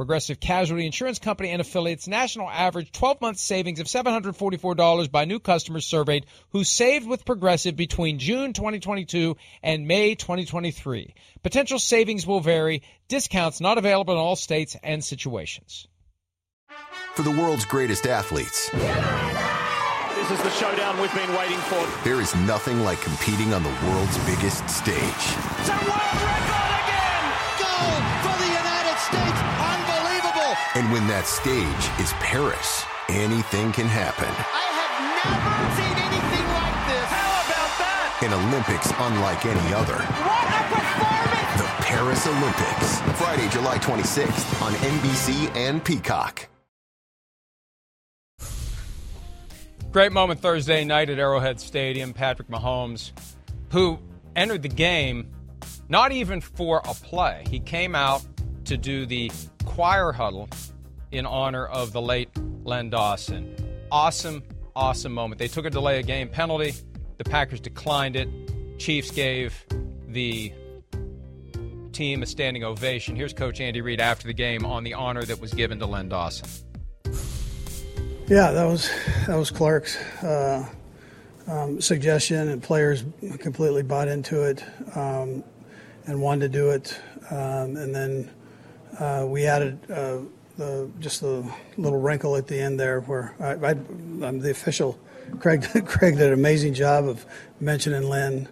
Progressive Casualty Insurance Company and affiliates national average 12 month savings of $744 by new customers surveyed who saved with Progressive between June 2022 and May 2023. Potential savings will vary, discounts not available in all states and situations. For the world's greatest athletes, this is the showdown we've been waiting for. there is nothing like competing on the world's biggest stage. And when that stage is Paris, anything can happen. I have never seen anything like this. How about that? An Olympics unlike any other. What a performance. The Paris Olympics. Friday, July 26th on NBC and Peacock. Great moment Thursday night at Arrowhead Stadium. Patrick Mahomes, who entered the game not even for a play, he came out to do the choir huddle in honor of the late Len Dawson. Awesome, awesome moment. They took a delay of game penalty. The Packers declined it. Chiefs gave the team a standing ovation. Here's Coach Andy Reid after the game on the honor that was given to Len Dawson. Yeah, that was that was Clark's uh, um, suggestion, and players completely bought into it um, and wanted to do it. Um, and then uh, we added uh, the just the little wrinkle at the end there, where I, I'm the official. Craig Craig did an amazing job of mentioning Len.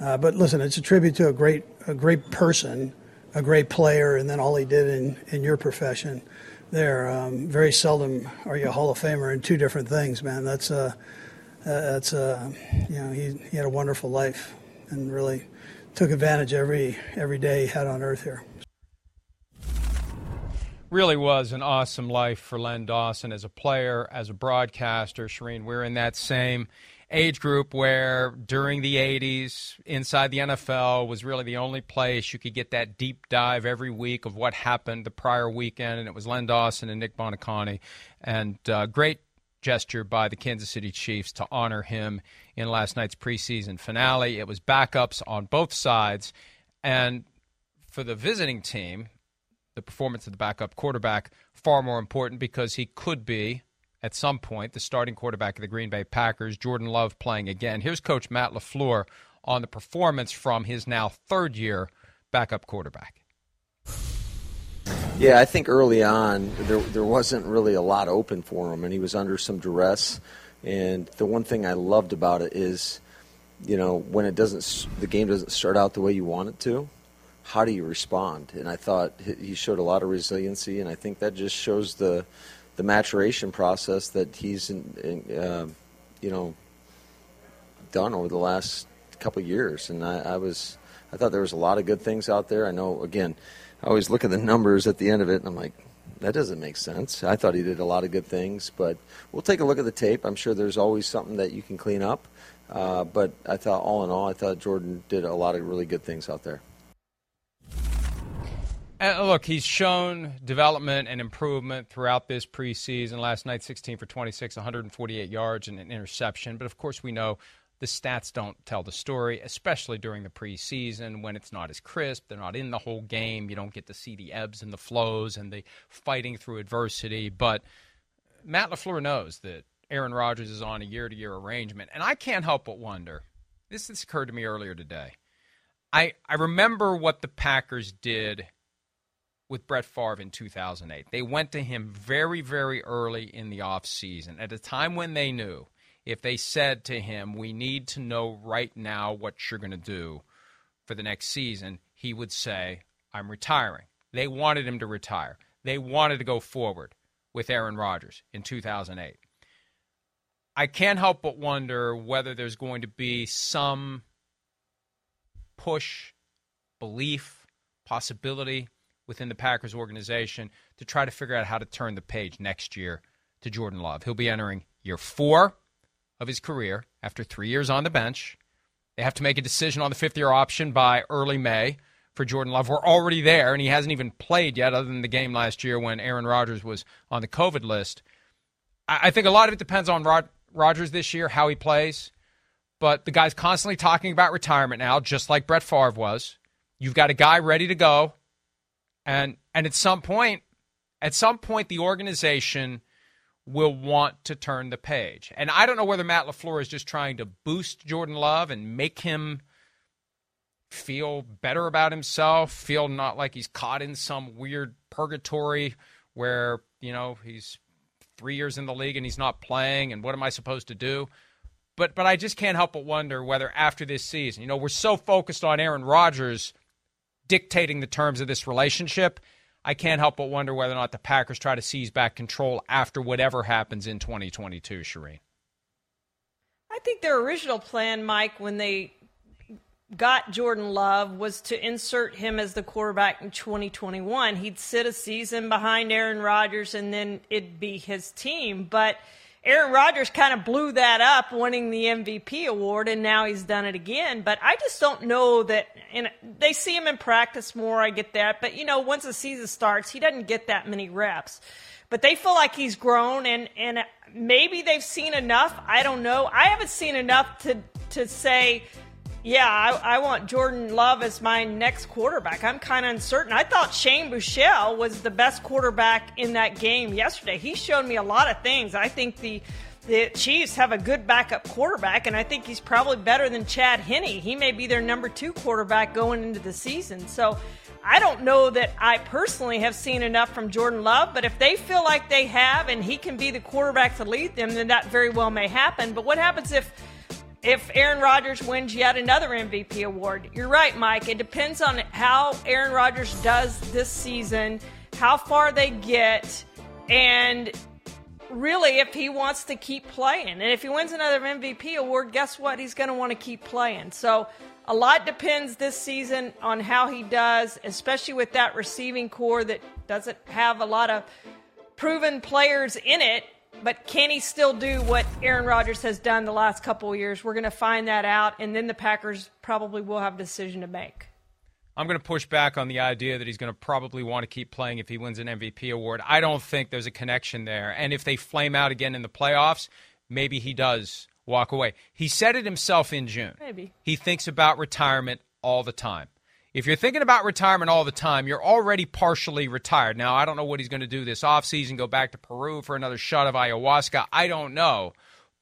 Uh, but listen, it's a tribute to a great a great person, a great player, and then all he did in in your profession there. Um, very seldom are you a Hall of Famer in two different things, man. That's uh, uh, that's uh, you know he, he had a wonderful life and really took advantage every every day he had on earth here. Really was an awesome life for Len Dawson as a player, as a broadcaster. Charean, we're in that same age group where during the 80s, inside the NFL was really the only place you could get that deep dive every week of what happened the prior weekend. And it was Len Dawson and Nick Buoniconti. And uh, great gesture by the Kansas City Chiefs to honor him in last night's preseason finale. It was backups on both sides. And for the visiting team, the performance of the backup quarterback far more important because he could be at some point the starting quarterback of the Green Bay Packers, Jordan Love playing again. Here's coach Matt LaFleur on the performance from his now third year backup quarterback. Yeah, I think early on there there wasn't really a lot open for him and he was under some duress and the one thing I loved about it is you know, when it doesn't the game doesn't start out the way you want it to, how do you respond? And I thought he showed a lot of resiliency, and I think that just shows the the maturation process that he's in, in, uh, you know done over the last couple years. And I, I was I thought there was a lot of good things out there. I know again, I always look at the numbers at the end of it, and I'm like. That doesn't make sense. I thought he did a lot of good things, but we'll take a look at the tape. I'm sure there's always something that you can clean up. Uh, but I thought, all in all, I thought Jordan did a lot of really good things out there. And uh, look, he's shown development and improvement throughout this preseason. Last night, 16 for 26, 148 yards and an interception. But of course, we know the stats don't tell the story, especially during the preseason when it's not as crisp. They're not in the whole game. You don't get to see the ebbs and the flows and the fighting through adversity. But Matt LaFleur knows that Aaron Rodgers is on a year to year arrangement. And I can't help but wonder this, this occurred to me earlier today. I, I remember what the Packers did with Brett Favre in 2008. They went to him very, very early in the offseason at a time when they knew if they said to him, We need to know right now what you're going to do for the next season, he would say, I'm retiring. They wanted him to retire. They wanted to go forward with Aaron Rodgers in 2008. I can't help but wonder whether there's going to be some push, belief, possibility within the Packers organization to try to figure out how to turn the page next year to Jordan Love. He'll be entering year four of his career after three years on the bench. They have to make a decision on the fifth year option by early May for Jordan Love. We're already there, and he hasn't even played yet, other than the game last year when Aaron Rodgers was on the COVID list. I think a lot of it depends on Rod- Rodgers this year, how he plays. But the guy's constantly talking about retirement now, just like Brett Favre was. You've got a guy ready to go, and and at some point, at some point, the organization will want to turn the page. And I don't know whether Matt LaFleur is just trying to boost Jordan Love and make him feel better about himself, feel not like he's caught in some weird purgatory where, you know, he's three years in the league and he's not playing and what am I supposed to do? But but I just can't help but wonder whether after this season, you know, we're so focused on Aaron Rodgers dictating the terms of this relationship. I can't help but wonder whether or not the Packers try to seize back control after whatever happens in 2022, Charean. I think their original plan, Mike, when they got Jordan Love was to insert him as the quarterback in 2021. He'd sit a season behind Aaron Rodgers and then it'd be his team. But Aaron Rodgers kind of blew that up, winning the MVP award, and now he's done it again. But I just don't know that. And they see him in practice more. I get that, but you know, once the season starts, he doesn't get that many reps. But they feel like he's grown, and and maybe they've seen enough. I don't know. I haven't seen enough to to say yeah, I, I, want Jordan Love as my next quarterback. I'm kind of uncertain. I thought Shane Buechele was the best quarterback in that game yesterday. He showed me a lot of things. I think the the Chiefs have a good backup quarterback, and I think he's probably better than Chad Henne. He may be their number two quarterback going into the season. So I don't know that I personally have seen enough from Jordan Love, but if they feel like they have and he can be the quarterback to lead them, then that very well may happen. But what happens if if Aaron Rodgers wins yet another MVP award. You're right, Mike. It depends on how Aaron Rodgers does this season, how far they get, and really if he wants to keep playing. And if he wins another MVP award, guess what? He's going to want to keep playing. So a lot depends this season on how he does, especially with that receiving corps that doesn't have a lot of proven players in it but can he still do what Aaron Rodgers has done the last couple of years? We're going to find that out, and then the Packers probably will have a decision to make. I'm going to push back on the idea that he's going to probably want to keep playing if he wins an MVP award. I don't think there's a connection there. And if they flame out again in the playoffs, maybe he does walk away. He said it himself in June. Maybe. He thinks about retirement all the time. If you're thinking about retirement all the time, you're already partially retired. Now, I don't know what he's going to do this offseason, go back to Peru for another shot of ayahuasca. I don't know.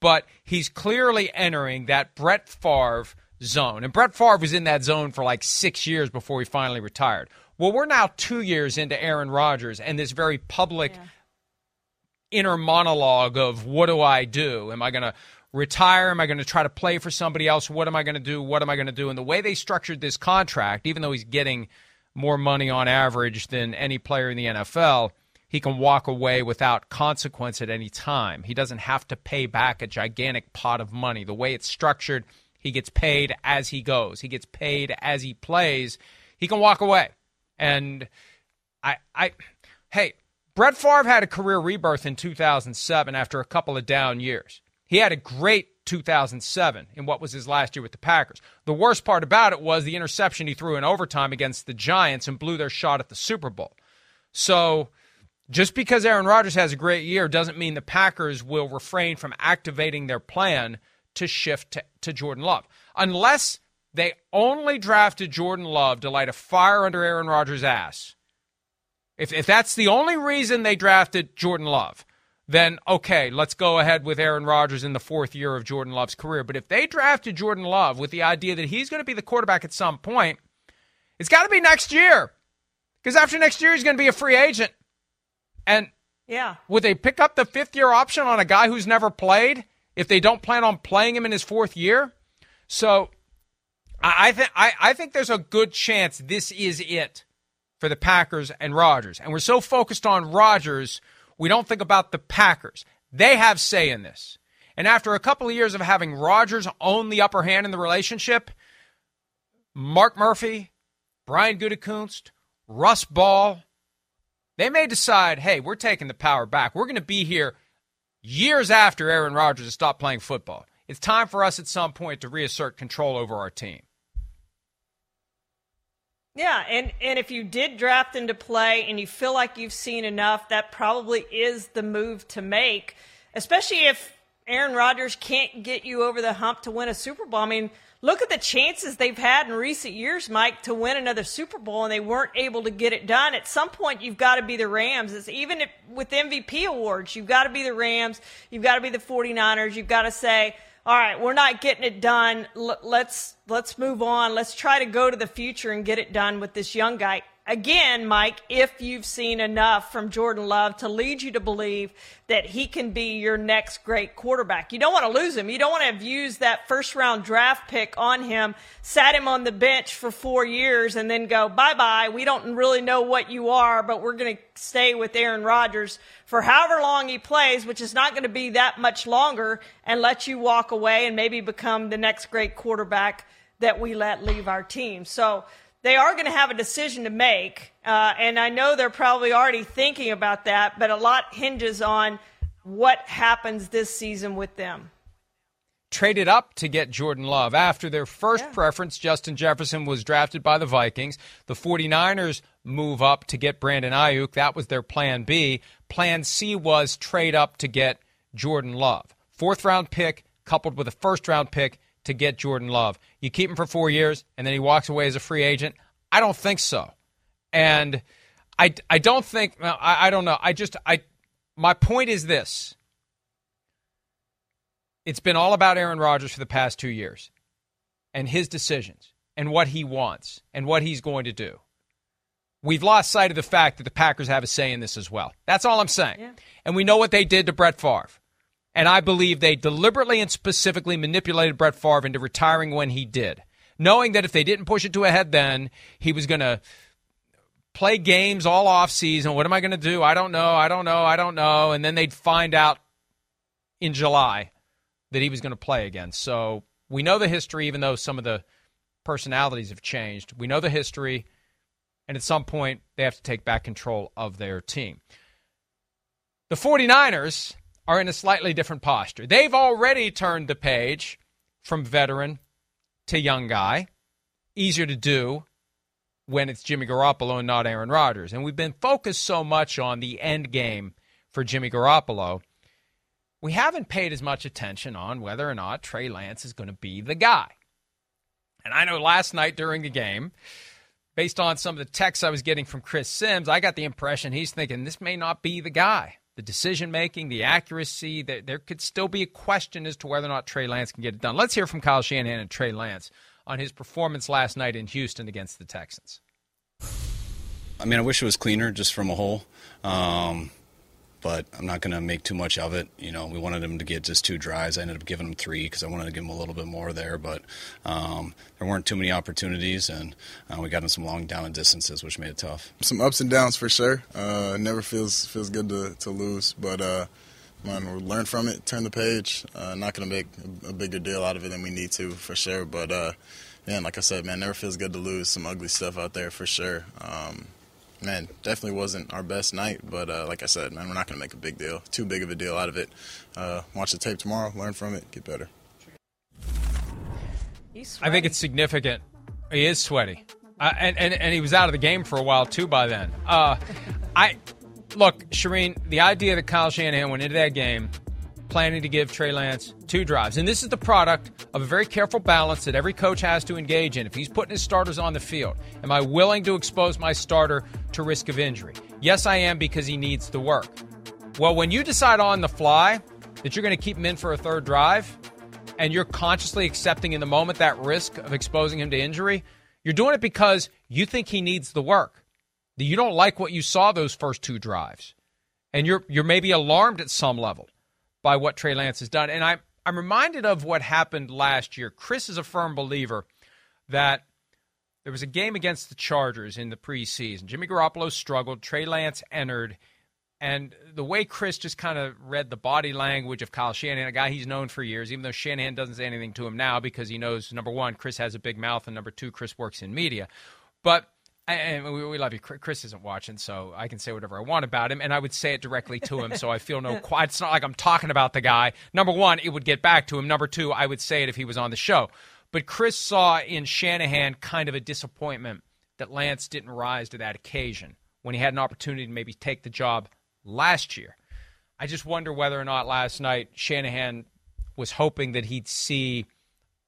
But he's clearly entering that Brett Favre zone. And Brett Favre was in that zone for like six years before he finally retired. Well, we're now two years into Aaron Rodgers and this very public yeah. inner monologue of what do I do? Am I going to retire? Am I going to try to play for somebody else? What am I going to do? What am I going to do? And the way they structured this contract, even though he's getting more money on average than any player in the NFL, he can walk away without consequence at any time. He doesn't have to pay back a gigantic pot of money. The way it's structured, he gets paid as he goes. He gets paid as he plays. He can walk away. And I I hey, Brett Favre had a career rebirth in 2007 after a couple of down years. He had a great 2007 in what was his last year with the Packers. The worst part about it was the interception he threw in overtime against the Giants and blew their shot at the Super Bowl. So, just because Aaron Rodgers has a great year doesn't mean the Packers will refrain from activating their plan to shift to, to Jordan Love. Unless they only drafted Jordan Love to light a fire under Aaron Rodgers' ass. If, if that's the only reason they drafted Jordan Love, then okay, let's go ahead with Aaron Rodgers in the fourth year of Jordan Love's career. But if they drafted Jordan Love with the idea that he's going to be the quarterback at some point, it's got to be next year. Because after next year, he's going to be a free agent. And yeah, would they pick up the fifth year option on a guy who's never played if they don't plan on playing him in his fourth year? So I, think I, I think there's a good chance this is it for the Packers and Rodgers. And we're so focused on Rodgers – we don't think about the Packers. They have say in this. And after a couple of years of having Rodgers own the upper hand in the relationship, Mark Murphy, Brian Gutekunst, Russ Ball, they may decide, hey, we're taking the power back. We're going to be here years after Aaron Rodgers has stopped playing football. It's time for us at some point to reassert control over our team. Yeah, and, and if you did draft into play and you feel like you've seen enough, that probably is the move to make, especially if Aaron Rodgers can't get you over the hump to win a Super Bowl. I mean, look at the chances they've had in recent years, Mike, to win another Super Bowl, and they weren't able to get it done. At some point, you've got to be the Rams. It's even if, with MVP awards, you've got to be the Rams. You've got to be the 49ers. You've got to say, all right, we're not getting it done. L- let's let's move on. Let's try to go to the future and get it done with this young guy again, Mike, if you've seen enough from Jordan Love to lead you to believe that he can be your next great quarterback. You don't want to lose him. You don't want to have used that first round draft pick on him, sat him on the bench for four years, and then go, bye bye. We don't really know what you are, but we're going to stay with Aaron Rodgers for however long he plays, which is not going to be that much longer, and let you walk away and maybe become the next great quarterback that we let leave our team. So, they are going to have a decision to make, uh, and I know they're probably already thinking about that, but a lot hinges on what happens this season with them. Traded up to get Jordan Love. After their first yeah. preference, Justin Jefferson was drafted by the Vikings. The 49ers move up to get Brandon Aiyuk. That was their plan B. Plan C was trade up to get Jordan Love. Fourth round pick coupled with a first round pick to get Jordan Love. You keep him for four years and then he walks away as a free agent. I don't think so. And I, I don't think, I, I don't know. I just, I, my point is this it's been all about Aaron Rodgers for the past two years and his decisions and what he wants and what he's going to do. We've lost sight of the fact that the Packers have a say in this as well. That's all I'm saying. Yeah. And we know what they did to Brett Favre. And I believe they deliberately and specifically manipulated Brett Favre into retiring when he did, knowing that if they didn't push it to a head then, he was going to play games all off season. What am I going to do? I don't know. I don't know. I don't know. And then they'd find out in July that he was going to play again. So we know the history, even though some of the personalities have changed. We know the history. And at some point, they have to take back control of their team. The 49ers are in a slightly different posture. They've already turned the page from veteran to young guy. Easier to do when it's Jimmy Garoppolo and not Aaron Rodgers. And we've been focused so much on the end game for Jimmy Garoppolo. We haven't paid as much attention on whether or not Trey Lance is going to be the guy. And I know last night during the game, based on some of the texts I was getting from Chris Sims, I got the impression he's thinking this may not be the guy the decision making, the accuracy. There, there could still be a question as to whether or not Trey Lance can get it done. Let's hear from Kyle Shanahan and Trey Lance on his performance last night in Houston against the Texans. I mean, I wish it was cleaner just from a whole. Um, but I'm not going to make too much of it. You know, we wanted him to get just two drives. I ended up giving him three because I wanted to give him a little bit more there, but um, there weren't too many opportunities, and uh, we got him some long down and distances, which made it tough. Some ups and downs for sure. Uh, never feels feels good to, to lose, but uh, man, we'll learn from it, turn the page. Uh, not going to make a, a, bigger deal out of it than we need to for sure, but uh, man, like I said, man, never feels good to lose. Some ugly stuff out there for sure. Um, man, definitely wasn't our best night. But uh, like I said, man, we're not going to make a big deal, too big of a deal out of it. Uh, watch the tape tomorrow, learn from it, get better. I think it's significant. He is sweaty, uh, and, and and he was out of the game for a while too. By then, uh, I look, Charean. The idea that Kyle Shanahan went into that game planning to give Trey Lance two drives. And this is the product of a very careful balance that every coach has to engage in. If he's putting his starters on the field, am I willing to expose my starter to risk of injury? Yes, I am because he needs the work. Well, when you decide on the fly that you're going to keep him in for a third drive and you're consciously accepting in the moment that risk of exposing him to injury, you're doing it because you think he needs the work. You don't like what you saw those first two drives. And you're you're maybe alarmed at some level by what Trey Lance has done. And I'm, I'm reminded of what happened last year. Chris is a firm believer that there was a game against the Chargers in the preseason. Jimmy Garoppolo struggled. Trey Lance entered. And the way Chris just kind of read the body language of Kyle Shanahan, a guy he's known for years, even though Shanahan doesn't say anything to him now because he knows number one, Chris has a big mouth, and number two, Chris works in media. But and we, love you. Chris isn't watching, so I can say whatever I want about him, and I would say it directly to him. so I feel no. It's not like I'm talking about the guy. Number one, it would get back to him. Number two, I would say it if he was on the show. But Chris saw in Shanahan kind of a disappointment that Lance didn't rise to that occasion when he had an opportunity to maybe take the job last year. I just wonder whether or not last night Shanahan was hoping that he'd see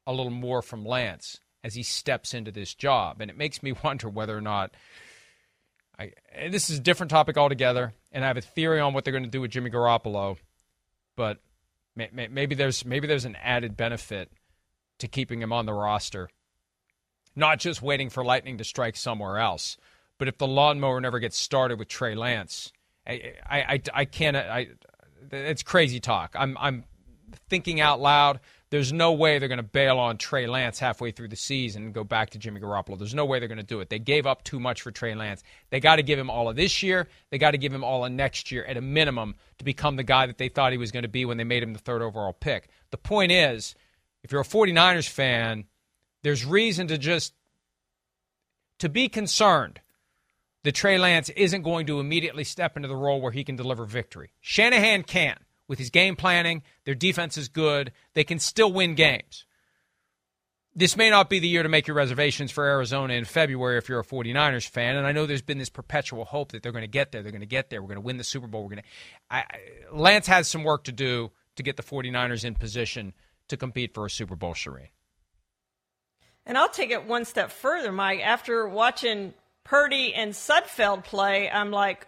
a little more from Lance as he steps into this job. And it makes me wonder whether or not. I, this is a different topic altogether, and I have a theory on what they're going to do with Jimmy Garoppolo, but may, may, maybe there's maybe there's an added benefit to keeping him on the roster, not just waiting for lightning to strike somewhere else. But if the lawnmower never gets started with Trey Lance, I I, I, I can't. I it's crazy talk. I'm I'm thinking out loud. There's no way they're going to bail on Trey Lance halfway through the season and go back to Jimmy Garoppolo. There's no way they're going to do it. They gave up too much for Trey Lance. They got to give him all of this year. They got to give him all of next year at a minimum to become the guy that they thought he was going to be when they made him the third overall pick. The point is, if you're a 49ers fan, there's reason to just to be concerned that Trey Lance isn't going to immediately step into the role where he can deliver victory. Shanahan can with his game planning. Their defense is good. They can still win games. This may not be the year to make your reservations for Arizona in February if you're a 49ers fan. And I know there's been this perpetual hope that they're going to get there. They're going to get there. We're going to win the Super Bowl. We're going to. I, Lance has some work to do to get the 49ers in position to compete for a Super Bowl, Charean. And I'll take it one step further, Mike. After watching Purdy and Sudfeld play, I'm like,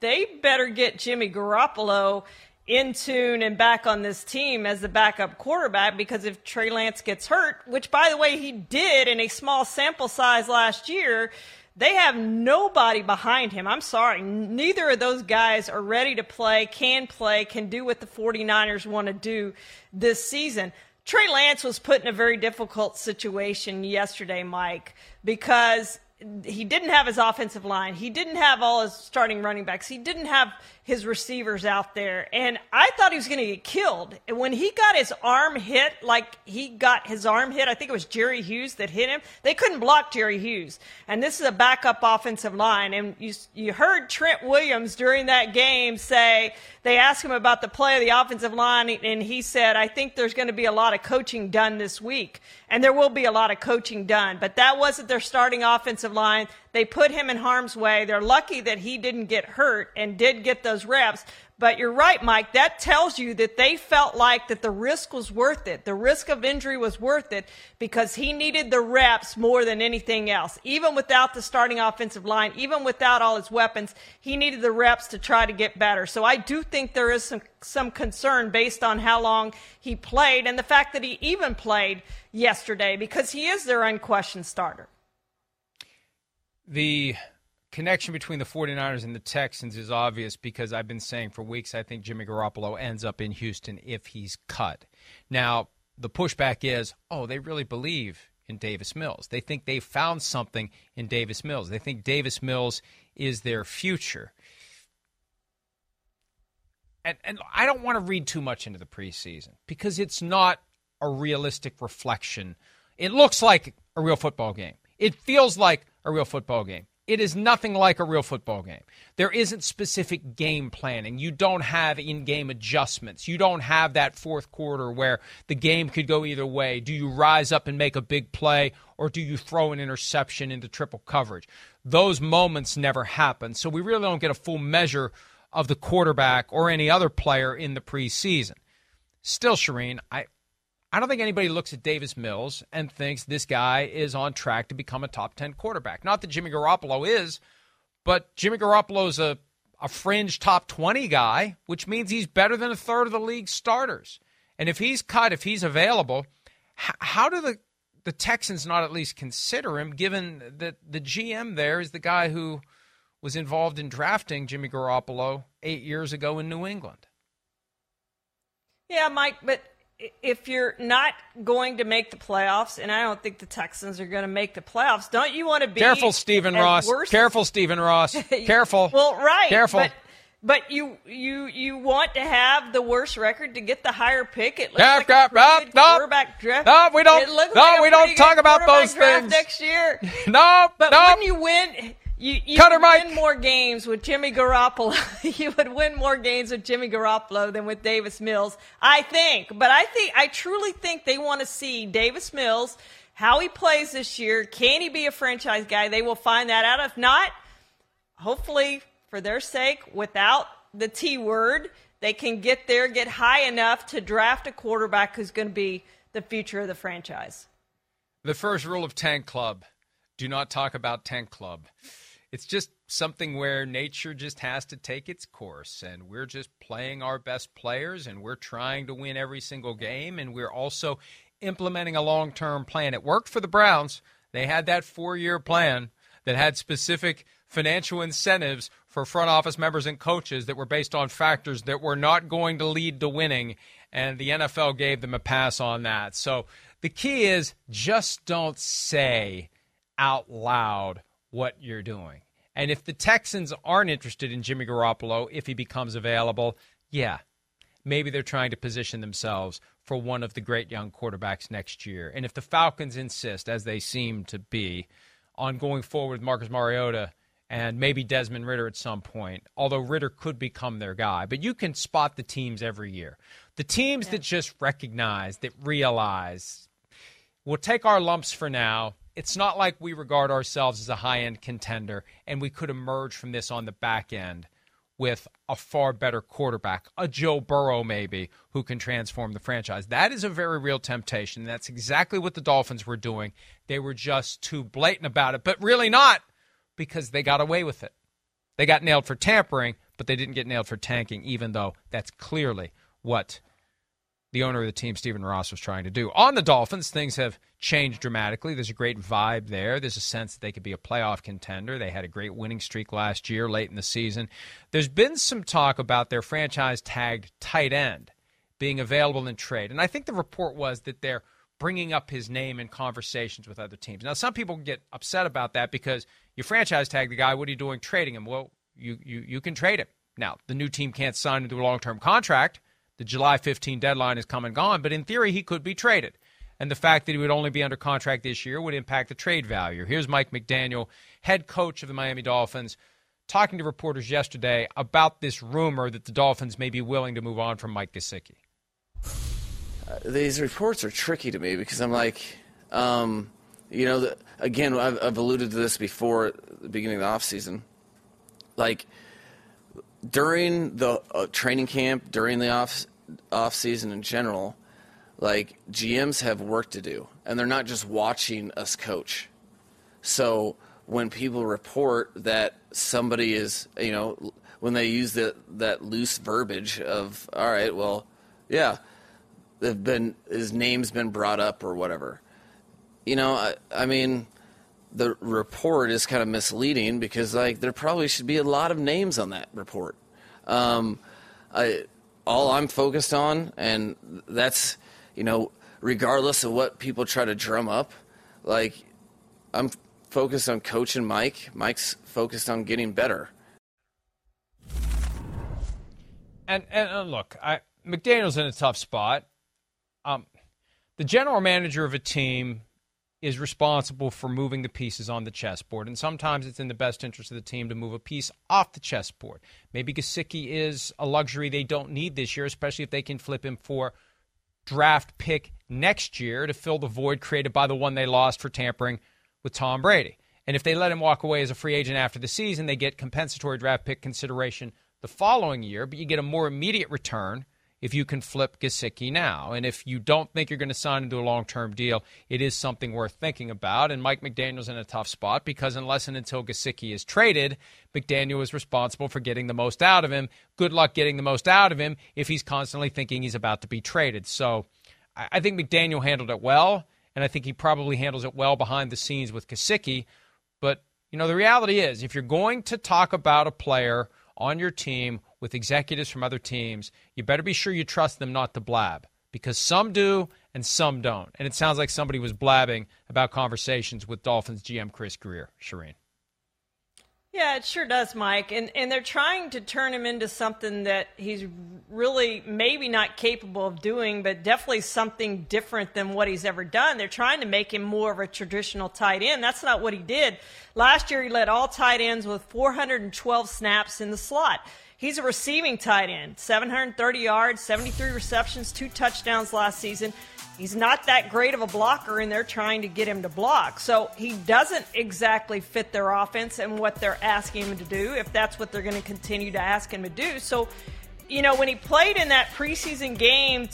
they better get Jimmy Garoppolo in tune and back on this team as the backup quarterback because if Trey Lance gets hurt, which by the way he did in a small sample size last year, they have nobody behind him. I'm sorry. Neither of those guys are ready to play, can play, can do what the 49ers want to do this season. Trey Lance was put in a very difficult situation yesterday, Mike, because he didn't have his offensive line. He didn't have all his starting running backs. He didn't have his receivers out there. And I thought he was going to get killed. And when he got his arm hit, like he got his arm hit, I think it was Jerry Hughes that hit him. They couldn't block Jerry Hughes. And this is a backup offensive line. And you, you heard Trent Williams during that game say, they asked him about the play of the offensive line, and he said, I think there's going to be a lot of coaching done this week. And there will be a lot of coaching done. But that wasn't their starting offensive line. They put him in harm's way. They're lucky that he didn't get hurt and did get those reps. But you're right, Mike. That tells you that they felt like that the risk was worth it. The risk of injury was worth it because he needed the reps more than anything else. Even without the starting offensive line, even without all his weapons, he needed the reps to try to get better. So I do think there is some, some concern based on how long he played and the fact that he even played yesterday because he is their unquestioned starter. The connection between the 49ers and the Texans is obvious because I've been saying for weeks I think Jimmy Garoppolo ends up in Houston if he's cut. Now, the pushback is, oh, they really believe in Davis Mills. They think they found something in Davis Mills. They think Davis Mills is their future. And, and I don't want to read too much into the preseason because it's not a realistic reflection. It looks like a real football game. It feels like a real football game. It is nothing like a real football game. There isn't specific game planning. You don't have in game adjustments. You don't have that fourth quarter where the game could go either way. Do you rise up and make a big play or do you throw an interception into triple coverage? Those moments never happen. So we really don't get a full measure of the quarterback or any other player in the preseason. Still, Charean, I, I don't think anybody looks at Davis Mills and thinks this guy is on track to become a top 10 quarterback. Not that Jimmy Garoppolo is, but Jimmy Garoppolo's a, a fringe top 20 guy, which means he's better than a third of the league's starters. And if he's cut, if he's available, h- how do the, the Texans not at least consider him, given that the GM there is the guy who was involved in drafting Jimmy Garoppolo eight years ago in New England? Yeah, Mike, but if you're not going to make the playoffs, and I don't think the Texans are going to make the playoffs, don't you want to be careful, Stephen Ross? Careful, Stephen Ross. Careful. well, right. Careful. But But you you you want to have the worst record to get the higher pick. It looks Yeah, like a good no. quarterback draft. No, we don't- no, like we don't talk about those things. next year. No, But no. when you win, you, you Cutter would Mike. win more games with Jimmy Garoppolo. you would win more games with Jimmy Garoppolo than with Davis Mills, I think. But I think I truly think they want to see Davis Mills how he plays this year. Can he be a franchise guy? They will find that out. If not, hopefully for their sake, without the T word, they can get there, get high enough to draft a quarterback who's going to be the future of the franchise. The first rule of Tank Club do not talk about Tank Club. It's just something where nature just has to take its course, and we're just playing our best players, and we're trying to win every single game, and we're also implementing a long term plan. It worked for the Browns. They had that four year plan that had specific financial incentives for front office members and coaches that were based on factors that were not going to lead to winning. And the NFL gave them a pass on that. So the key is just don't say out loud what you're doing. And if the Texans aren't interested in Jimmy Garoppolo, if he becomes available, yeah, maybe they're trying to position themselves for one of the great young quarterbacks next year. And if the Falcons insist, as they seem to be, on going forward with Marcus Mariota and maybe Desmond Ridder at some point, although Ridder could become their guy, but you can spot the teams every year. The teams that just recognize, that realize, we'll take our lumps for now. It's not like we regard ourselves as a high end contender, and we could emerge from this on the back end with a far better quarterback, a Joe Burrow maybe, who can transform the franchise. That is a very real temptation. That's exactly what the Dolphins were doing. They were just too blatant about it, but really not because they got away with it. They got nailed for tampering, but they didn't get nailed for tanking, even though that's clearly what the owner of the team, Stephen Ross, was trying to do. On the Dolphins, things have changed dramatically. There's a great vibe there. There's a sense that they could be a playoff contender. They had a great winning streak last year, late in the season. There's been some talk about their franchise tagged tight end being available in trade. And I think the report was that they're bringing up his name in conversations with other teams. Now, some people get upset about that because you franchise tag the guy. What are you doing trading him? Well, you, you, you can trade him. Now, the new team can't sign him to a long term contract. The July 15 deadline is come and gone, but in theory, he could be traded. And the fact that he would only be under contract this year would impact the trade value. Here's Mike McDaniel, head coach of the Miami Dolphins, talking to reporters yesterday about this rumor that the Dolphins may be willing to move on from Mike Gesicki. Uh, these reports are tricky to me because I'm like, um, you know, the, again, I've, I've alluded to this before at the beginning of the offseason. Like, during the uh, training camp, during the off off season in general, like GMs have work to do, and they're not just watching us coach. So when people report that somebody is, you know, when they use that that loose verbiage of, all right, well, yeah, they've been his name's been brought up or whatever. You know, I, I mean, the report is kind of misleading because like there probably should be a lot of names on that report. Um, I, all I'm focused on, and that's you know, regardless of what people try to drum up, like I'm focused on coaching Mike. Mike's focused on getting better. And and uh, look, I, McDaniel's in a tough spot. Um, the general manager of a team is responsible for moving the pieces on the chessboard, and sometimes it's in the best interest of the team to move a piece off the chessboard. Maybe Gesicki is a luxury they don't need this year, especially if they can flip him for draft pick next year to fill the void created by the one they lost for tampering with Tom Brady. And if they let him walk away as a free agent after the season, they get compensatory draft pick consideration the following year, but you get a more immediate return if you can flip Gesicki now. And if you don't think you're going to sign into a long term deal, it is something worth thinking about. And Mike McDaniel's in a tough spot because unless and until Gesicki is traded, McDaniel is responsible for getting the most out of him. Good luck getting the most out of him if he's constantly thinking he's about to be traded. So I think McDaniel handled it well, and I think he probably handles it well behind the scenes with Gesicki. But, you know, the reality is if you're going to talk about a player on your team with executives from other teams, you better be sure you trust them not to blab because some do and some don't. And it sounds like somebody was blabbing about conversations with Dolphins GM Chris Grier. Charean. Yeah, it sure does, Mike. And and they're trying to turn him into something that he's really maybe not capable of doing, but definitely something different than what he's ever done. They're trying to make him more of a traditional tight end. That's not what he did. Last year he led all tight ends with 412 snaps in the slot. He's a receiving tight end, 730 yards, 73 receptions, two touchdowns last season. He's not that great of a blocker, and they're trying to get him to block. So he doesn't exactly fit their offense and what they're asking him to do, if that's what they're going to continue to ask him to do. So, you know, when he played in that preseason game,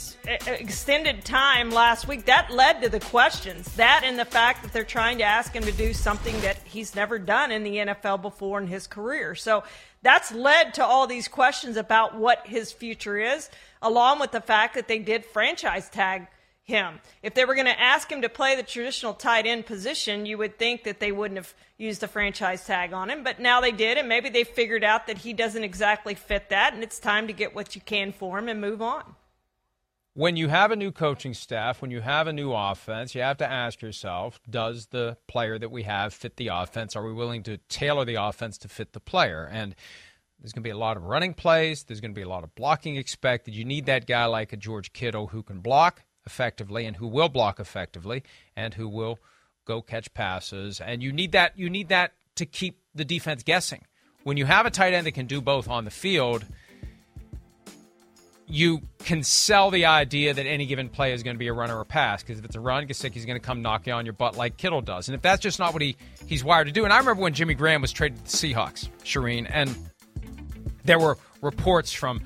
extended time last week, that led to the questions. That and the fact that they're trying to ask him to do something that he's never done in the NFL before in his career. So that's led to all these questions about what his future is, along with the fact that they did franchise tag him. If they were going to ask him to play the traditional tight end position, you would think that they wouldn't have used the franchise tag on him, but now they did, and maybe they figured out that he doesn't exactly fit that, and it's time to get what you can for him and move on. When you have a new coaching staff, when you have a new offense, you have to ask yourself does the player that we have fit the offense? Are we willing to tailor the offense to fit the player? And there's going to be a lot of running plays. There's going to be a lot of blocking expected. You need that guy like a George Kittle who can block effectively and who will block effectively and who will go catch passes. And you need that you need that to keep the defense guessing. When you have a tight end that can do both on the field, you can sell the idea that any given play is going to be a run or a pass because if it's a run, Gesicki's going to come knock you on your butt like Kittle does. And if that's just not what he, he's wired to do, and I remember when Jimmy Graham was traded to the Seahawks, Charean, and there were reports from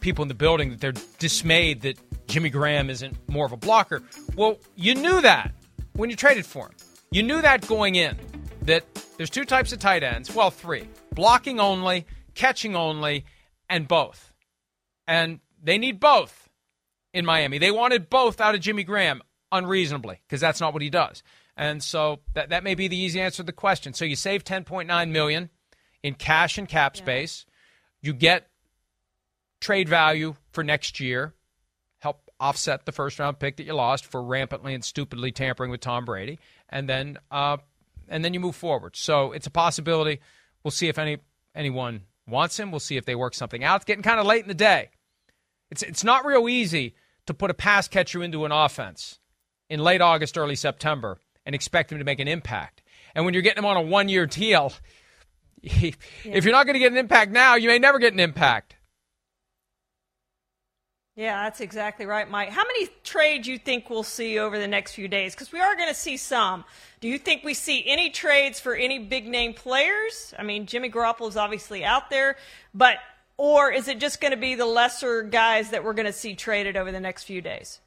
people in the building that they're dismayed that Jimmy Graham isn't more of a blocker. Well, you knew that when you traded for him. You knew that going in that there's two types of tight ends. Well, three blocking only, catching only, and both. And they need both in Miami. They wanted both out of Jimmy Graham unreasonably because that's not what he does. And so that, that may be the easy answer to the question. So you save 10.9 million in cash and cap space. Yeah. You get trade value for next year offset the first round pick that you lost for rampantly and stupidly tampering with Tom Brady, and then uh, and then you move forward. So it's a possibility. We'll see if any anyone wants him. We'll see if they work something out. It's getting kind of late in the day. It's it's not real easy to put a pass catcher into an offense in late August, early September, and expect him to make an impact. And when you're getting him on a one year deal, if you're not going to get an impact now, you may never get an impact. Yeah, that's exactly right, Mike. How many trades you think we'll see over the next few days? Because we are going to see some. Do you think we see any trades for any big name players? I mean, Jimmy Garoppolo is obviously out there, but or is it just going to be the lesser guys that we're going to see traded over the next few days?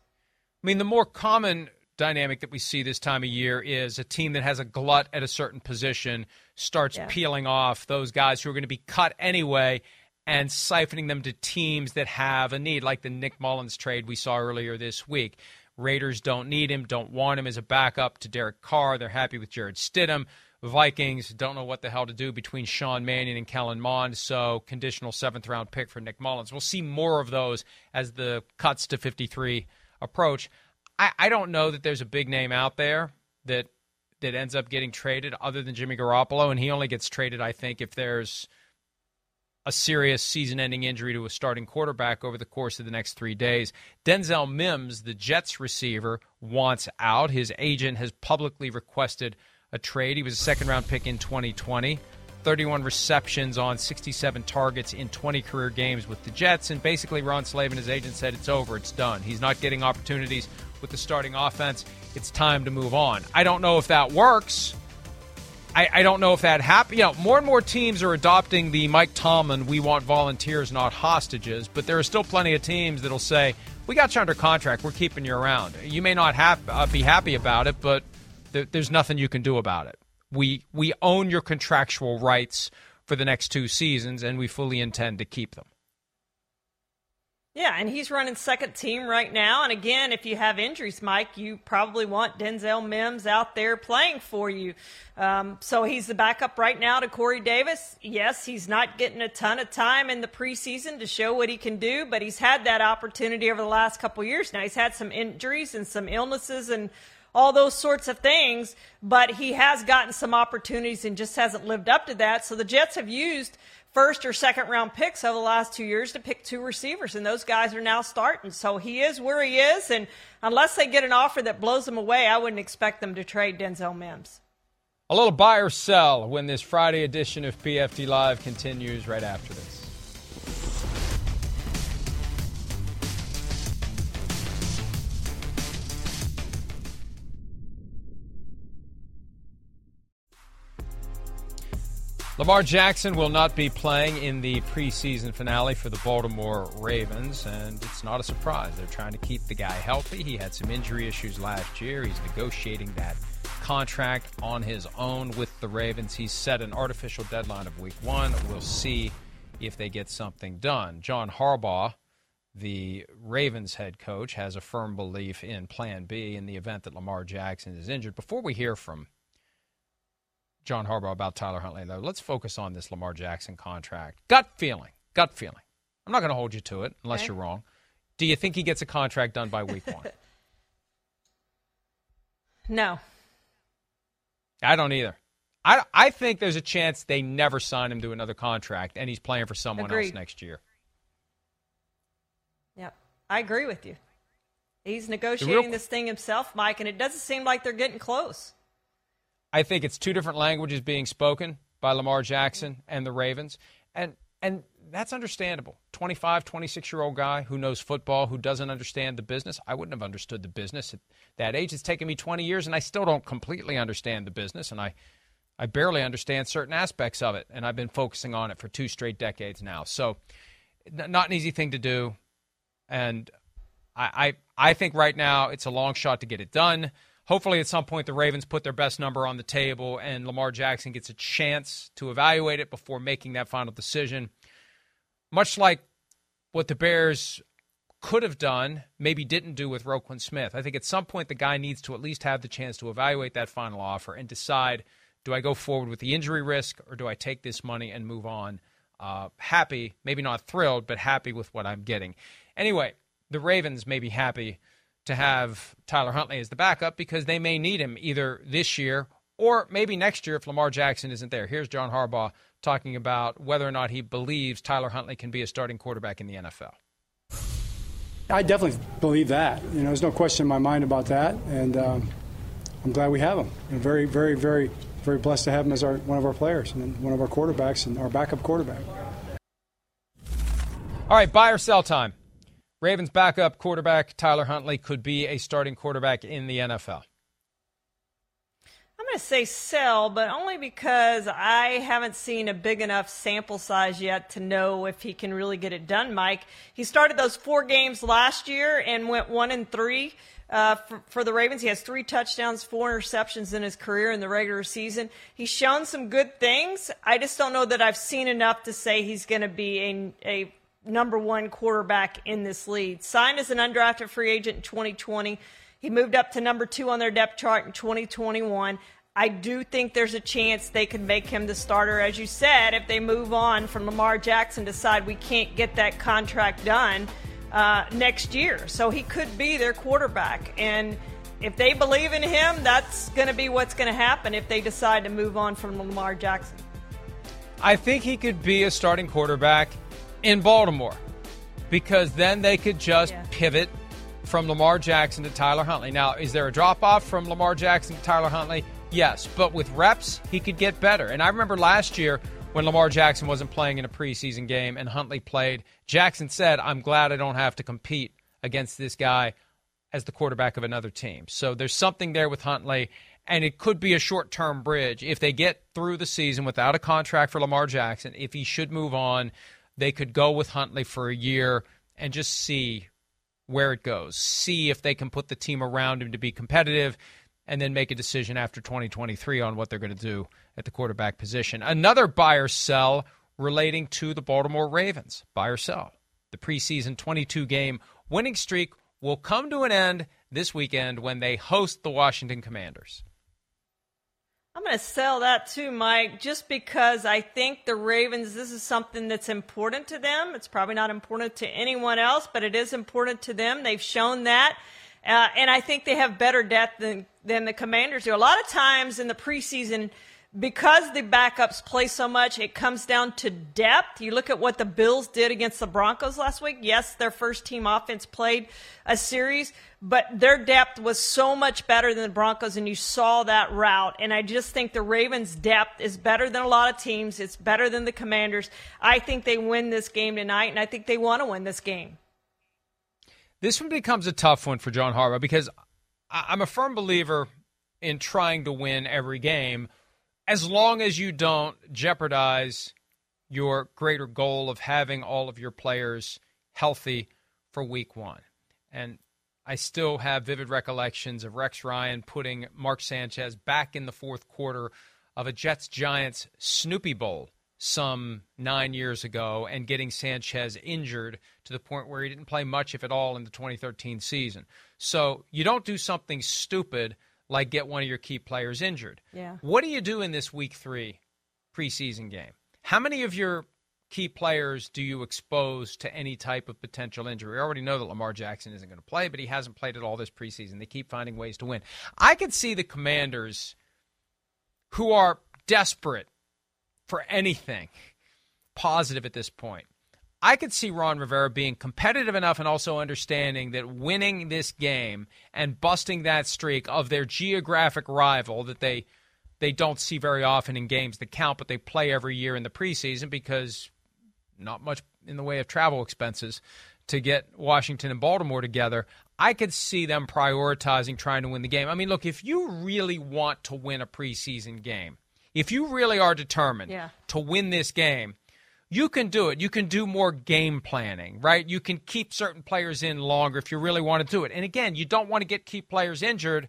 I mean, the more common dynamic that we see this time of year is a team that has a glut at a certain position starts yeah. peeling off those guys who are going to be cut anyway and siphoning them to teams that have a need, like the Nick Mullens trade we saw earlier this week. Raiders don't need him, don't want him as a backup to Derek Carr. They're happy with Jarrett Stidham. Vikings don't know what the hell to do between Sean Mannion and Kellen Mond, so conditional seventh round pick for Nick Mullens. We'll see more of those as the cuts to 53 approach. I, I don't know that there's a big name out there that that ends up getting traded other than Jimmy Garoppolo, and he only gets traded, I think, if there's a serious season ending injury to a starting quarterback over the course of the next three days. Denzel Mims, the Jets receiver, wants out. His agent has publicly requested a trade. He was a second round pick in 2020. 31 receptions on 67 targets in 20 career games with the Jets. And basically, Ron Slavin, his agent, said it's over, it's done. He's not getting opportunities with the starting offense. It's time to move on. I don't know if that works. I, I don't know if that happened. You know, more and more teams are adopting the Mike Tomlin, we want volunteers, not hostages. But there are still plenty of teams that'll say, we got you under contract. We're keeping you around. You may not have, uh, be happy about it, but th- there's nothing you can do about it. We, we own your contractual rights for the next two seasons, and we fully intend to keep them. Yeah, and he's running second team right now. And again, if you have injuries, Mike, you probably want Denzel Mims out there playing for you. Um, so he's the backup right now to Corey Davis. Yes, he's not getting a ton of time in the preseason to show what he can do, but he's had that opportunity over the last couple years. Now he's had some injuries and some illnesses and all those sorts of things, but he has gotten some opportunities and just hasn't lived up to that. So the Jets have used first or second round picks over the last two years to pick two receivers, and those guys are now starting. So he is where he is, and unless they get an offer that blows them away, I wouldn't expect them to trade Denzel Mims. A little buy or sell when this Friday edition of PFT Live continues right after this. Lamar Jackson will not be playing in the preseason finale for the Baltimore Ravens, and it's not a surprise. They're trying to keep the guy healthy. He had some injury issues last year. He's negotiating that contract on his own with the Ravens. He's set an artificial deadline of week one. We'll see if they get something done. John Harbaugh, the Ravens head coach, has a firm belief in plan B in the event that Lamar Jackson is injured. Before we hear from John Harbaugh about Tyler Huntley, though. Let's focus on this Lamar Jackson contract. Gut feeling. Gut feeling. I'm not going to hold you to it unless okay. you're wrong. Do you think he gets a contract done by week one? no. I don't either. I, I think there's a chance they never sign him to another contract and he's playing for someone Agreed. else next year. Yep. I agree with you. He's negotiating real... this thing himself, Mike, and it doesn't seem like they're getting close. I think it's two different languages being spoken by Lamar Jackson and the Ravens. And and that's understandable. 25, 26 year old guy who knows football, who doesn't understand the business. I wouldn't have understood the business at that age. It's taken me 20 years and I still don't completely understand the business and I I barely understand certain aspects of it and I've been focusing on it for two straight decades now. So not an easy thing to do and I I, I think right now it's a long shot to get it done hopefully at some point the Ravens put their best number on the table and Lamar Jackson gets a chance to evaluate it before making that final decision. Much like what the Bears could have done, maybe didn't do with Roquan Smith. I think at some point the guy needs to at least have the chance to evaluate that final offer and decide do I go forward with the injury risk or do I take this money and move on? Uh, happy, maybe not thrilled, but happy with what I'm getting. Anyway, the Ravens may be happy to have Tyler Huntley as the backup because they may need him either this year or maybe next year if Lamar Jackson isn't there. Here's John Harbaugh talking about whether or not he believes Tyler Huntley can be a starting quarterback in the NFL. I definitely believe that. You know, there's no question in my mind about that, and um, I'm glad we have him. I'm very, very, very, very blessed to have him as our one of our players and one of our quarterbacks and our backup quarterback. All right, buy or sell time. Ravens backup quarterback Tyler Huntley could be a starting quarterback in the NFL. I'm going to say sell, but only because I haven't seen a big enough sample size yet to know if he can really get it done, Mike. He started those four games last year and went one and three. Uh, for, for, the Ravens. He has three touchdowns, four interceptions in his career in the regular season. He's shown some good things. I just don't know that I've seen enough to say he's going to be a, a number one quarterback in this league. Signed as an undrafted free agent in 2020. He moved up to number two on their depth chart in 2021. I do think there's a chance they could make him the starter, as you said, if they move on from Lamar Jackson, decide we can't get that contract done uh, next year. So he could be their quarterback. And if they believe in him, that's going to be what's going to happen if they decide to move on from Lamar Jackson. I think he could be a starting quarterback in Baltimore because then they could just yeah. pivot from Lamar Jackson to Tyler Huntley. Now, is there a drop off from Lamar Jackson to Tyler Huntley? Yes, but with reps, he could get better. And I remember last year when Lamar Jackson wasn't playing in a preseason game and Huntley played, Jackson said, I'm glad I don't have to compete against this guy as the quarterback of another team. So there's something there with Huntley, and it could be a short term bridge. If they get through the season without a contract for Lamar Jackson, if he should move on, they could go with Huntley for a year and just see where it goes. See if they can put the team around him to be competitive and then make a decision after 2023 on what they're going to do at the quarterback position. Another buy or sell relating to the Baltimore Ravens. Buy or sell. The preseason 22 game winning streak will come to an end this weekend when they host the Washington Commanders. I'm going to sell that too, Mike, just because I think the Ravens, this is something that's important to them. It's probably not important to anyone else, but it is important to them. They've shown that. Uh, and I think they have better depth than, than the Commanders do. A lot of times in the preseason, because the backups play so much, it comes down to depth. You look at what the Bills did against the Broncos last week. Yes, their first team offense played a series, but their depth was so much better than the Broncos, and you saw that rout. And I just think the Ravens' depth is better than a lot of teams. It's better than the Commanders. I think they win this game tonight, and I think they want to win this game. This one becomes a tough one for John Harbaugh because I'm a firm believer in trying to win every game as long as you don't jeopardize your greater goal of having all of your players healthy for week one. And I still have vivid recollections of Rex Ryan putting Mark Sanchez back in the fourth quarter of a Jets Giants Snoopy Bowl some nine years ago and getting Sanchez injured to the point where he didn't play much, if at all, in the 2013 season. So you don't do something stupid like get one of your key players injured. Yeah. What do you do in this week three preseason game? How many of your key players do you expose to any type of potential injury? We already know that Lamar Jackson isn't going to play, but he hasn't played at all this preseason. They keep finding ways to win. I could see the commanders who are desperate for anything positive at this point I could see Ron Rivera being competitive enough and also understanding that winning this game and busting that streak of their geographic rival that they they don't see very often in games that count, but they play every year in the preseason because not much in the way of travel expenses to get Washington and Baltimore together. I could see them prioritizing trying to win the game. I mean, look, if you really want to win a preseason game, if you really are determined yeah. to win this game, you can do it. You can do more game planning, right? You can keep certain players in longer if you really want to do it. And again, you don't want to get key players injured.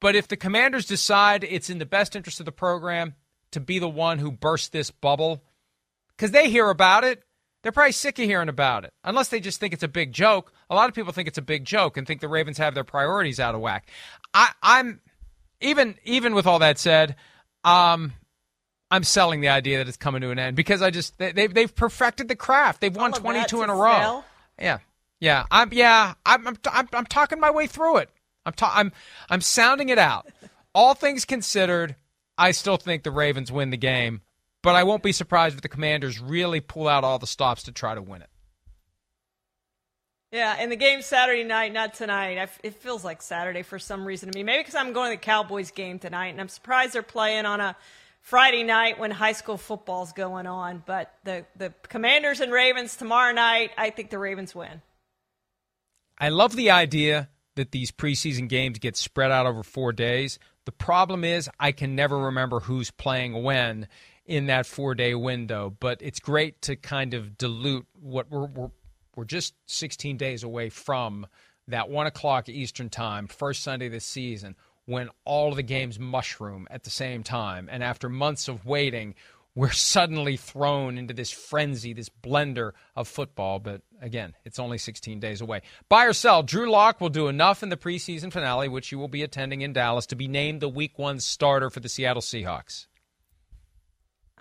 But if the commanders decide it's in the best interest of the program to be the one who bursts this bubble, because they hear about it, they're probably sick of hearing about it. Unless they just think it's a big joke. A lot of people think it's a big joke and think the Ravens have their priorities out of whack. I, I'm even even with all that said, um, I'm selling the idea that it's coming to an end because I just they, have they've perfected the craft. They've won 22 in a row. Sell. Yeah, yeah. I'm yeah. I'm I'm, I'm, I'm talking my way through it. I'm ta- I'm I'm sounding it out. All things considered, I still think the Ravens win the game, but I won't be surprised if the Commanders really pull out all the stops to try to win it. Yeah, and the game Saturday night, not tonight. it feels like Saturday for some reason to me. Maybe because I'm going to the Cowboys game tonight, and I'm surprised they're playing on a Friday night when high school football's going on. But the, the Commanders and Ravens tomorrow night, I think the Ravens win. I love the idea that these preseason games get spread out over four days. The problem is, I can never remember who's playing when in that four day window. But it's great to kind of dilute what we're, we're, we're just 16 days away from that one o'clock Eastern time, first Sunday this season when all the games mushroom at the same time. And after months of waiting, we're suddenly thrown into this frenzy, this blender of football. But again, it's only 16 days away. Buy or sell, Drew Lock will do enough in the preseason finale, which you will be attending in Dallas, to be named the week one starter for the Seattle Seahawks.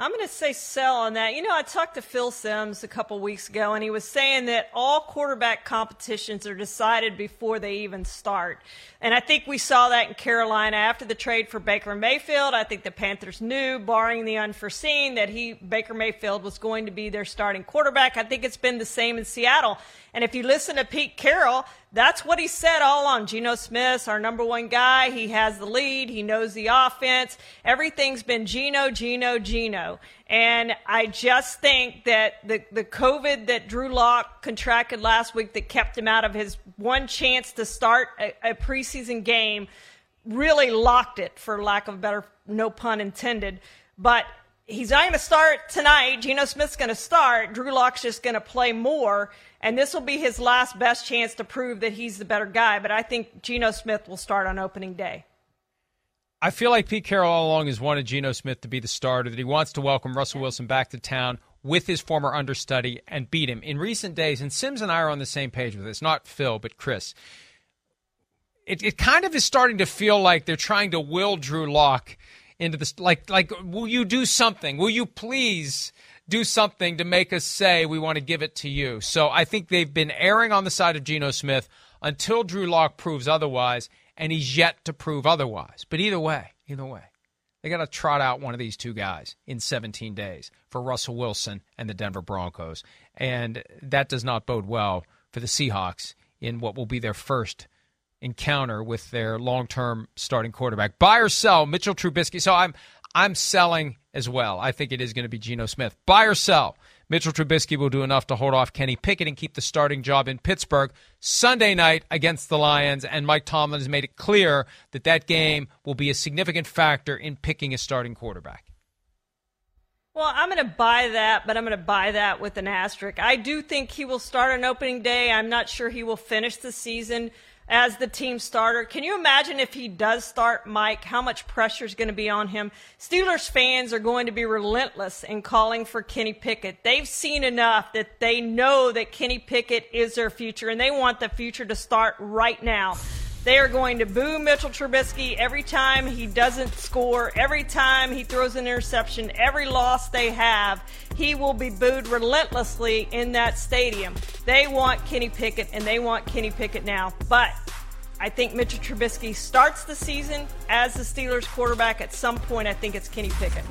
I'm going to say sell on that. You know, I talked to Phil Simms a couple weeks ago, and he was saying that all quarterback competitions are decided before they even start. And I think we saw that in Carolina after the trade for Baker Mayfield. I think the Panthers knew, barring the unforeseen, that he Baker Mayfield was going to be their starting quarterback. I think it's been the same in Seattle. And if you listen to Pete Carroll, that's what he said all along. Geno Smith's our number one guy. He has the lead. He knows the offense. Everything's been Geno, Geno, Geno. And I just think that the, the COVID that Drew Lock contracted last week that kept him out of his one chance to start a, a preseason game really locked it, for lack of a better, no pun intended. But he's not going to start tonight. Geno Smith's going to start. Drew Lock's just going to play more. And this will be his last best chance to prove that he's the better guy. But I think Geno Smith will start on opening day. I feel like Pete Carroll all along has wanted Geno Smith to be the starter, that he wants to welcome Russell Wilson back to town with his former understudy and beat him. In recent days, and Simms and I are on the same page with this, not Phil, but Chris. It, it kind of is starting to feel like they're trying to will Drew Lock into this. Like, like, will you do something? Will you please do something to make us say we want to give it to you? So I think they've been erring on the side of Geno Smith until Drew Lock proves otherwise, and he's yet to prove otherwise. But either way, either way, they got to trot out one of these two guys in 17 days for Russell Wilson and the Denver Broncos. And that does not bode well for the Seahawks in what will be their first encounter with their long-term starting quarterback. Buy or sell Mitchell Trubisky. So I'm I'm selling as well. I think it is going to be Geno Smith. Buy or sell. Mitchell Trubisky will do enough to hold off Kenny Pickett and keep the starting job in Pittsburgh Sunday night against the Lions. And Mike Tomlin has made it clear that that game will be a significant factor in picking a starting quarterback. Well, I'm going to buy that, but I'm going to buy that with an asterisk. I do think he will start on opening day. I'm not sure he will finish the season as the team starter. Can you imagine if he does start Mike, how much pressure is going to be on him? Steelers fans are going to be relentless in calling for Kenny Pickett. They've seen enough that they know that Kenny Pickett is their future and they want the future to start right now. They are going to boo Mitchell Trubisky every time he doesn't score, every time he throws an interception, every loss they have. He will be booed relentlessly in that stadium. They want Kenny Pickett, and they want Kenny Pickett now. But I think Mitchell Trubisky starts the season as the Steelers quarterback. At some point, I think it's Kenny Pickett.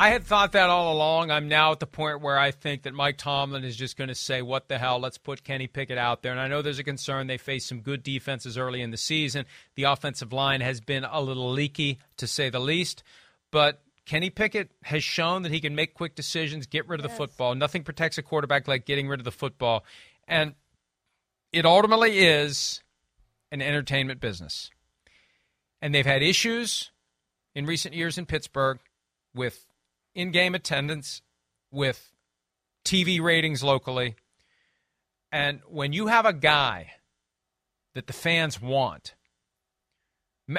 I had thought that all along. I'm now at the point where I think that Mike Tomlin is just going to say, what the hell, let's put Kenny Pickett out there. And I know there's a concern. They faced some good defenses early in the season. The offensive line has been a little leaky, to say the least. But Kenny Pickett has shown that he can make quick decisions, get rid of yes. the football. Nothing protects a quarterback like getting rid of the football. And it ultimately is an entertainment business. And they've had issues in recent years in Pittsburgh with in game attendance, with TV ratings locally. And when you have a guy that the fans want,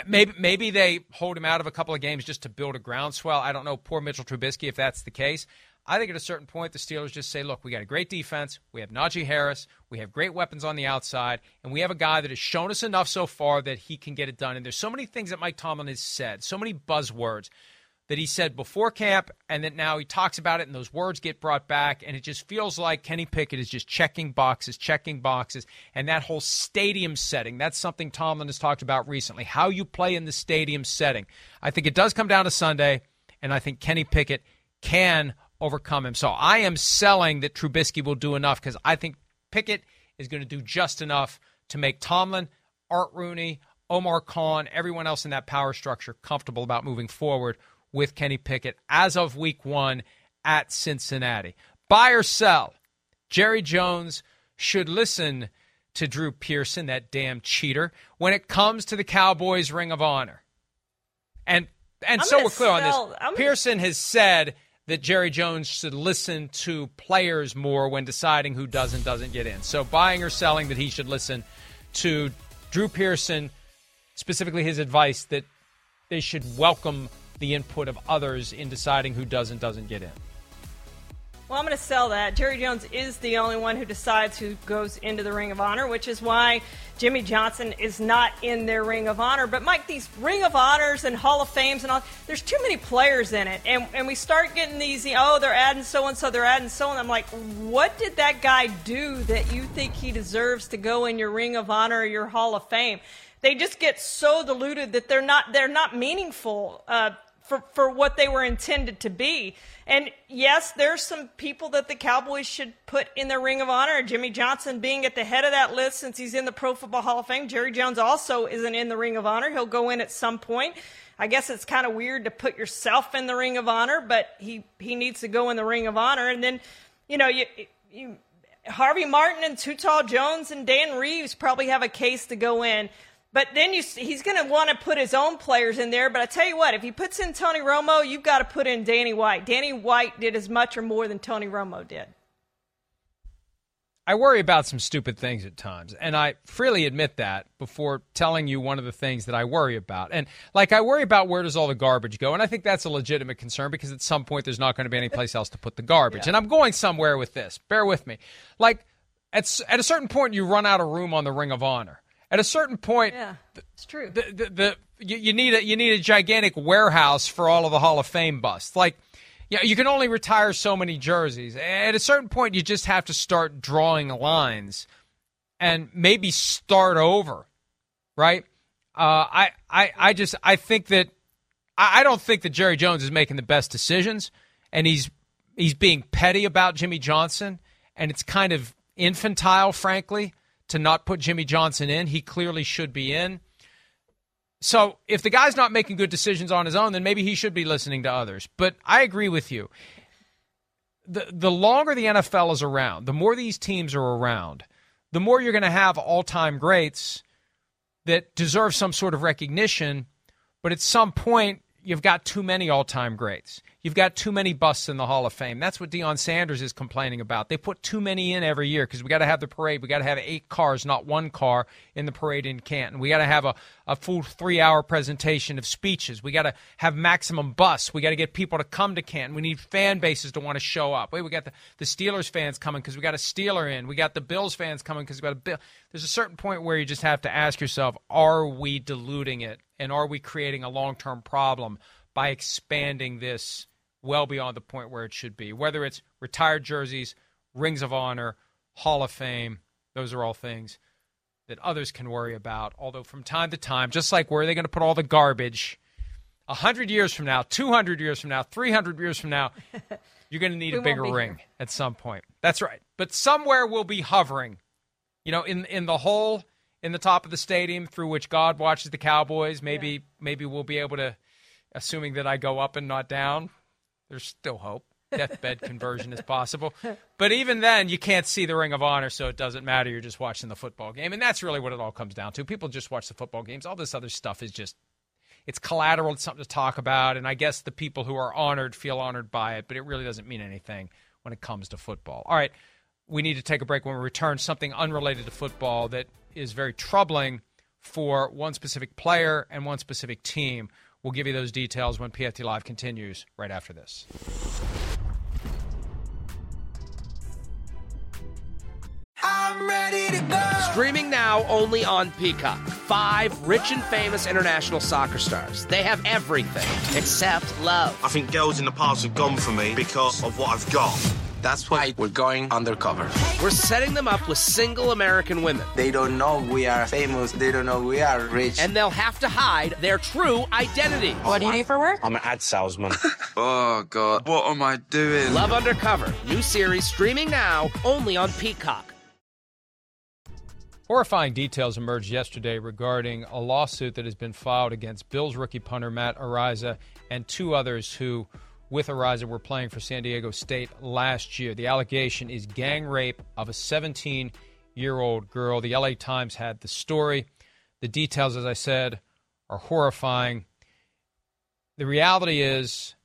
maybe maybe they hold him out of a couple of games just to build a groundswell. I don't know. Poor Mitchell Trubisky, if that's the case. I think at a certain point, the Steelers just say, look, we got a great defense. We have Najee Harris. We have great weapons on the outside. And we have a guy that has shown us enough so far that he can get it done. And there's so many things that Mike Tomlin has said, so many buzzwords that he said before camp and that now he talks about it and those words get brought back and it just feels like Kenny Pickett is just checking boxes, checking boxes and that whole stadium setting, that's something Tomlin has talked about recently, how you play in the stadium setting. I think it does come down to Sunday and I think Kenny Pickett can overcome him. So I am selling that Trubisky will do enough because I think Pickett is going to do just enough to make Tomlin, Art Rooney, Omar Khan, everyone else in that power structure comfortable about moving forward with Kenny Pickett as of week one at Cincinnati. Buy or sell. Jerry Jones should listen to Drew Pearson, that damn cheater, when it comes to the Cowboys' Ring of Honor. And and I'm so we're clear sell, on this. I'm Pearson has said that Jerry Jones should listen to players more when deciding who does and doesn't get in. So buying or selling that he should listen to Drew Pearson, specifically his advice that they should welcome the input of others in deciding who does and doesn't get in. Well, I'm going to sell that. Jerry Jones is the only one who decides who goes into the Ring of Honor, which is why Jimmy Johnson is not in their Ring of Honor. But, Mike, these Ring of Honors and Hall of Fames and all, there's too many players in it. And, and we start getting these, oh, they're adding so and so, they're adding so and I'm like, what did that guy do that you think he deserves to go in your Ring of Honor or your Hall of Fame? They just get so diluted that they're not, they're not meaningful. Uh, for, for what they were intended to be. And yes, there's some people that the Cowboys should put in the ring of honor. Jimmy Johnson being at the head of that list since he's in the Pro Football Hall of Fame. Jerry Jones also isn't in the ring of honor. He'll go in at some point. I guess it's kind of weird to put yourself in the ring of honor, but he, he needs to go in the ring of honor. And then, you know, you, you, Harvey Martin and Too Tall Jones and Dan Reeves probably have a case to go in. But then you, he's going to want to put his own players in there. But I tell you what, if he puts in Tony Romo, you've got to put in Danny White. Danny White did as much or more than Tony Romo did. I worry about some stupid things at times, and I freely admit that before telling you one of the things that I worry about. And like I worry about where does all the garbage go, and I think that's a legitimate concern because at some point there's not going to be any place else to put the garbage. Yeah. And I'm going somewhere with this. Bear with me. Like at at a certain point you run out of room on the Ring of Honor at a certain point, yeah, it's true. The, the, the you, you, need a you need a gigantic warehouse for all of the Hall of Fame busts. Like, yeah, you can only retire so many jerseys. At a certain point, you just have to start drawing lines. and maybe start over, right? Uh, I, I, I just I think that I, I don't think that Jerry Jones is making the best decisions, and he's he's being petty about Jimmy Johnson, and it's kind of infantile, frankly, to not put Jimmy Johnson in. He clearly should be in. So if the guy's not making good decisions on his own, then maybe he should be listening to others. But I agree with you. The the longer the NFL is around, the more these teams are around, the more you're going to have all-time greats that deserve some sort of recognition, but at some point you've got too many all-time greats. You've got too many busts in the Hall of Fame. That's what Deion Sanders is complaining about. They put too many in every year because we got to have the parade. We got to have eight cars, not one car, in the parade in Canton. We got to have a, a full three hour presentation of speeches. We got to have maximum bus. We got to get people to come to Canton. We need fan bases to want to show up. Wait, we got the, the Steelers fans coming because we got a Steeler in. We got the Bills fans coming because we got a Bill. There's a certain point where you just have to ask yourself, are we diluting it? And are we creating a long term problem by expanding this? Well beyond the point where it should be. Whether it's retired jerseys, rings of honor, Hall of Fame, those are all things that others can worry about. Although from time to time, just like where are they going to put all the garbage, 100 years from now, 200 years from now, 300 years from now, you're going to need a bigger ring here. at some point. That's right. But somewhere we'll be hovering, you know, in in the hole in the top of the stadium through which God watches the Cowboys. Maybe yeah. maybe we'll be able to, assuming that I go up and not down, there's still hope. Deathbed conversion is possible. But even then, you can't see the Ring of Honor, so it doesn't matter. You're just watching the football game. And that's really what it all comes down to. People just watch the football games. All this other stuff is just, it's collateral. It's something to talk about. And I guess the people who are honored feel honored by it, but it really doesn't mean anything when it comes to football. All right. We need to take a break when we return. Something unrelated to football that is very troubling for one specific player and one specific team. We'll give you those details when PFT Live continues right after this. I'm ready to go. Streaming now only on Peacock. Five rich and famous international soccer stars. They have everything except love. I think girls in the past have gone for me because of what I've got. That's why we're going undercover. We're setting them up with single American women. They don't know we are famous. They don't know we are rich. And they'll have to hide their true identity. What do you do for work? I'm an ad salesman. oh, God. What am I doing? Love Undercover. New series streaming now only on Peacock. Horrifying details emerged yesterday regarding a lawsuit that has been filed against Bills rookie punter Matt Araiza and two others who with Araiza were playing for San Diego State last year. The allegation is gang rape of a 17 year old girl. The LA Times had the story. The details, as I said, are horrifying. The reality is,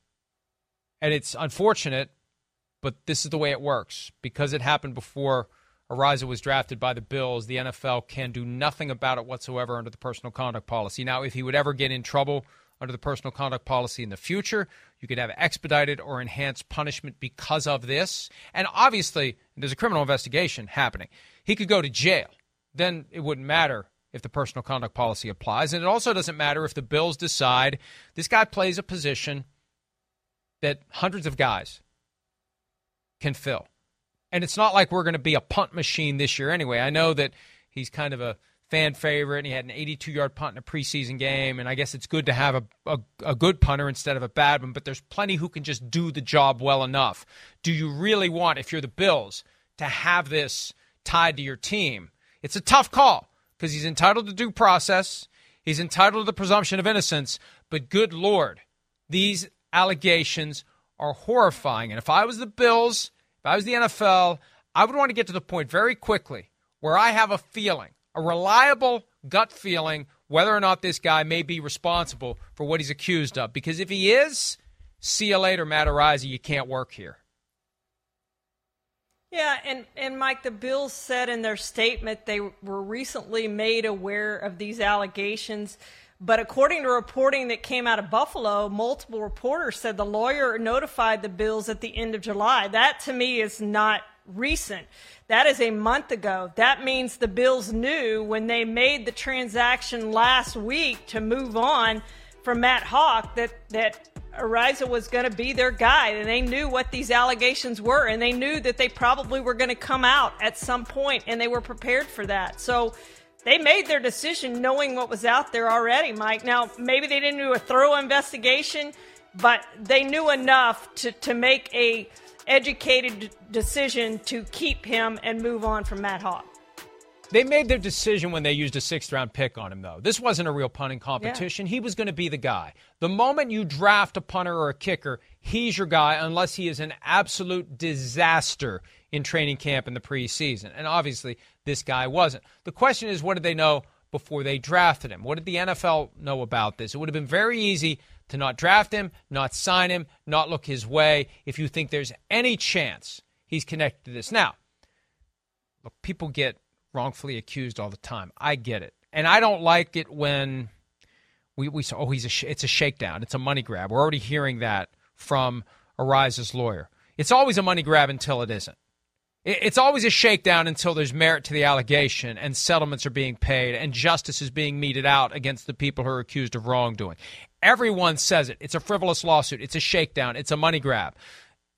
and it's unfortunate, but this is the way it works. Because it happened before Araiza was drafted by the Bills, the NFL can do nothing about it whatsoever under the personal conduct policy. Now, if he would ever get in trouble under the personal conduct policy in the future. You could have expedited or enhanced punishment because of this. And obviously, there's a criminal investigation happening. He could go to jail. Then it wouldn't matter if the personal conduct policy applies. And it also doesn't matter if the Bills decide this guy plays a position that hundreds of guys can fill. And it's not like we're going to be a punt machine this year anyway. I know that he's kind of a fan favorite, and he had an 82 yard punt in a preseason game. And I guess it's good to have a, a, a, good punter instead of a bad one, but there's plenty who can just do the job well enough. Do you really want, if you're the Bills, to have this tied to your team? It's a tough call because he's entitled to due process, he's entitled to the presumption of innocence, but good Lord, these allegations are horrifying. And if I was the Bills, if I was the NFL, I would want to get to the point very quickly where I have a feeling a reliable gut feeling whether or not this guy may be responsible for what he's accused of. Because if he is, see you later, Matt Araiza. You can't work here. Yeah, and, and Mike, the Bills said in their statement they were recently made aware of these allegations. But according to reporting that came out of Buffalo, multiple reporters said the lawyer notified the Bills at the end of July. That to me is not recent. That is a month ago. That means the Bills knew when they made the transaction last week to move on from Matt Haack that, that Araiza was going to be their guy, and they knew what these allegations were, and they knew that they probably were going to come out at some point, and they were prepared for that. So they made their decision knowing what was out there already, Mike. Now, maybe they didn't do a thorough investigation, but they knew enough to, to make a educated decision to keep him and move on from Matt Haack. They made their decision when they used a sixth round pick on him, though. This wasn't a real punting competition. Yeah. He was going to be the guy. The moment you draft a punter or a kicker, he's your guy unless he is an absolute disaster in training camp in the preseason. And obviously, this guy wasn't. The question is, what did they know before they drafted him? What did the NFL know about this? It would have been very easy to not draft him, not sign him, not look his way if you think there's any chance he's connected to this. Now, look, people get wrongfully accused all the time. I get it. And I don't like it when we, we say, oh, he's a sh- it's a shakedown. It's a money grab. We're already hearing that from Araiza's lawyer. It's always a money grab until it isn't. It's always a shakedown until there's merit to the allegation and settlements are being paid and justice is being meted out against the people who are accused of wrongdoing. Everyone says it. It's a frivolous lawsuit. It's a shakedown. It's a money grab.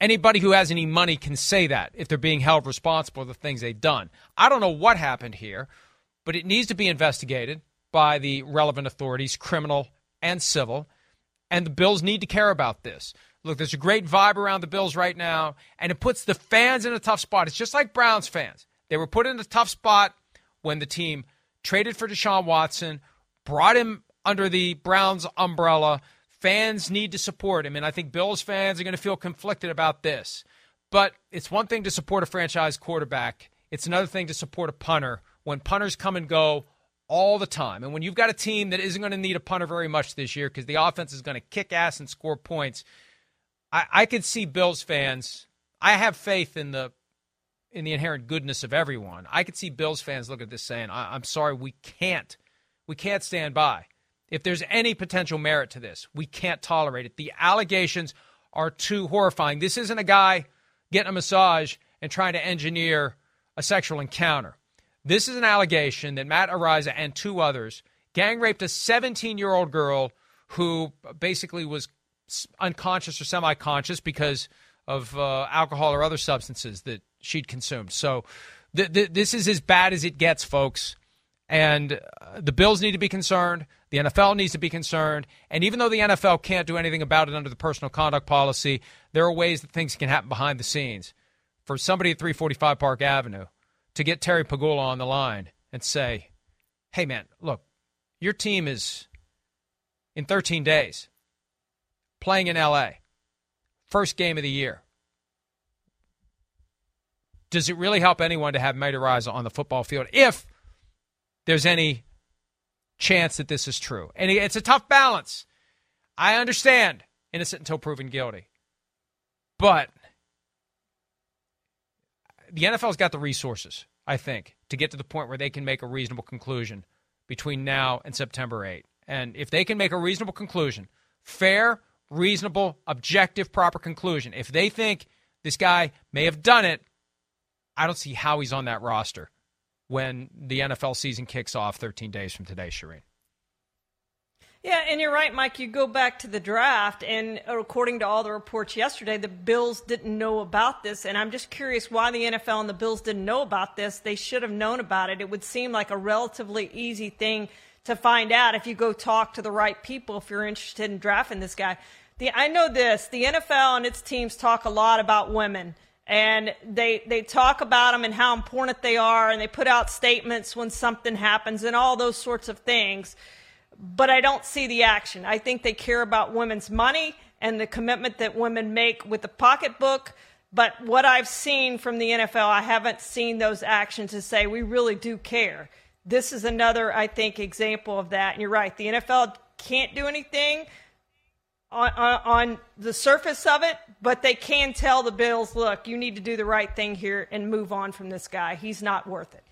Anybody who has any money can say that if they're being held responsible for the things they've done. I don't know what happened here, but it needs to be investigated by the relevant authorities, criminal and civil. And the Bills need to care about this. Look, there's a great vibe around the Bills right now, and it puts the fans in a tough spot. It's just like Browns fans. They were put in a tough spot when the team traded for Deshaun Watson, brought him under the Browns umbrella, Fans need to support him, and I think Bills fans are going to feel conflicted about this. But it's one thing to support a franchise quarterback, it's another thing to support a punter when punters come and go all the time. And when you've got a team that isn't going to need a punter very much this year because the offense is going to kick ass and score points, I, I could see Bills fans. I have faith in the in the inherent goodness of everyone. I could see Bills fans look at this saying, I, "I'm sorry, we can't, we can't stand by." If there's any potential merit to this. We can't tolerate it. The allegations are too horrifying. This isn't a guy getting a massage and trying to engineer a sexual encounter. This is an allegation that Matt Araiza and two others gang raped a 17 year old girl who basically was unconscious or semi conscious because of uh, alcohol or other substances that she'd consumed. So th- th- this is as bad as it gets, folks. And uh, the Bills need to be concerned. The NFL needs to be concerned. And even though the NFL can't do anything about it under the personal conduct policy, there are ways that things can happen behind the scenes. For somebody at 345 Park Avenue to get Terry Pegula on the line and say, hey, man, look, your team is in 13 days playing in LA, first game of the year. Does it really help anyone to have Matt Araiza on the football field if there's any chance that this is true. And it's a tough balance. I understand innocent until proven guilty. But the NFL's got the resources, I think, to get to the point where they can make a reasonable conclusion between now and September 8. And if they can make a reasonable conclusion, fair, reasonable, objective, proper conclusion, if they think this guy may have done it, I don't see how he's on that roster when the NFL season kicks off 13 days from today, Charean. Yeah, and you're right, Mike. You go back to the draft, and according to all the reports yesterday, the Bills didn't know about this. And I'm just curious why the NFL and the Bills didn't know about this. They should have known about it. It would seem like a relatively easy thing to find out if you go talk to the right people if you're interested in drafting this guy. The, I know this the NFL and its teams talk a lot about women and they they talk about them and how important they are and they put out statements when something happens and all those sorts of things but I don't see the action. I think they care about women's money and the commitment that women make with the pocketbook. But what I've seen from the NFL, I haven't seen those actions to say we really do care. This is another, I think, example of that. And you're right, the NFL can't do anything on, on, on, the surface of it, but they can tell the Bills, look, you need to do the right thing here and move on from this guy. He's not worth it.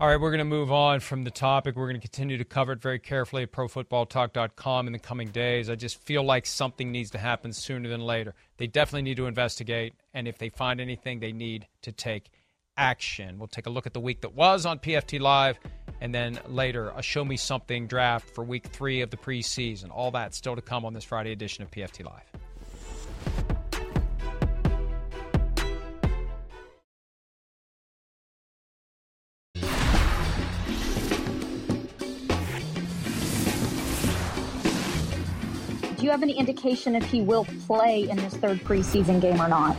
All right, we're going to move on from the topic. We're going to continue to cover it very carefully at profootballtalk.com in the coming days. I just feel like something needs to happen sooner than later. They definitely need to investigate, and if they find anything, they need to take action. We'll take a look at the week that was on PFT Live And then later, a show me something draft for week three of the preseason. All that still to come on this Friday edition of PFT Live. Do you have any indication if he will play in this third preseason game or not?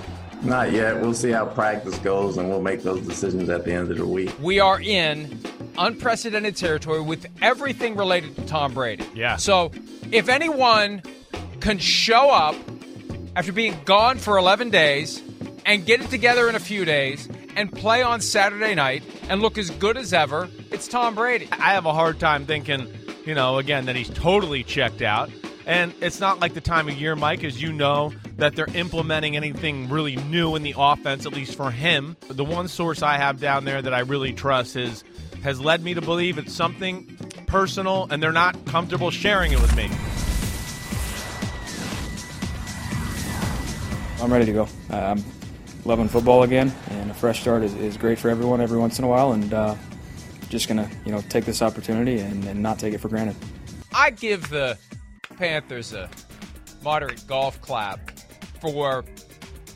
Not yet. We'll see how practice goes and we'll make those decisions at the end of the week. We are in unprecedented territory with everything related to Tom Brady. Yeah. So if anyone can show up after being gone for 11 days and get it together in a few days and play on Saturday night and look as good as ever, it's Tom Brady. I have a hard time thinking, you know, again, that he's totally checked out. And it's not like the time of year, Mike, as you know, that they're implementing anything really new in the offense, at least for him. The one source I have down there that I really trust is has led me to believe it's something personal and they're not comfortable sharing it with me. I'm ready to go. Uh, I'm loving football again, and a fresh start is, is great for everyone every once in a while, and uh, just gonna you know take this opportunity and, and not take it for granted. I give the Panthers a moderate golf clap for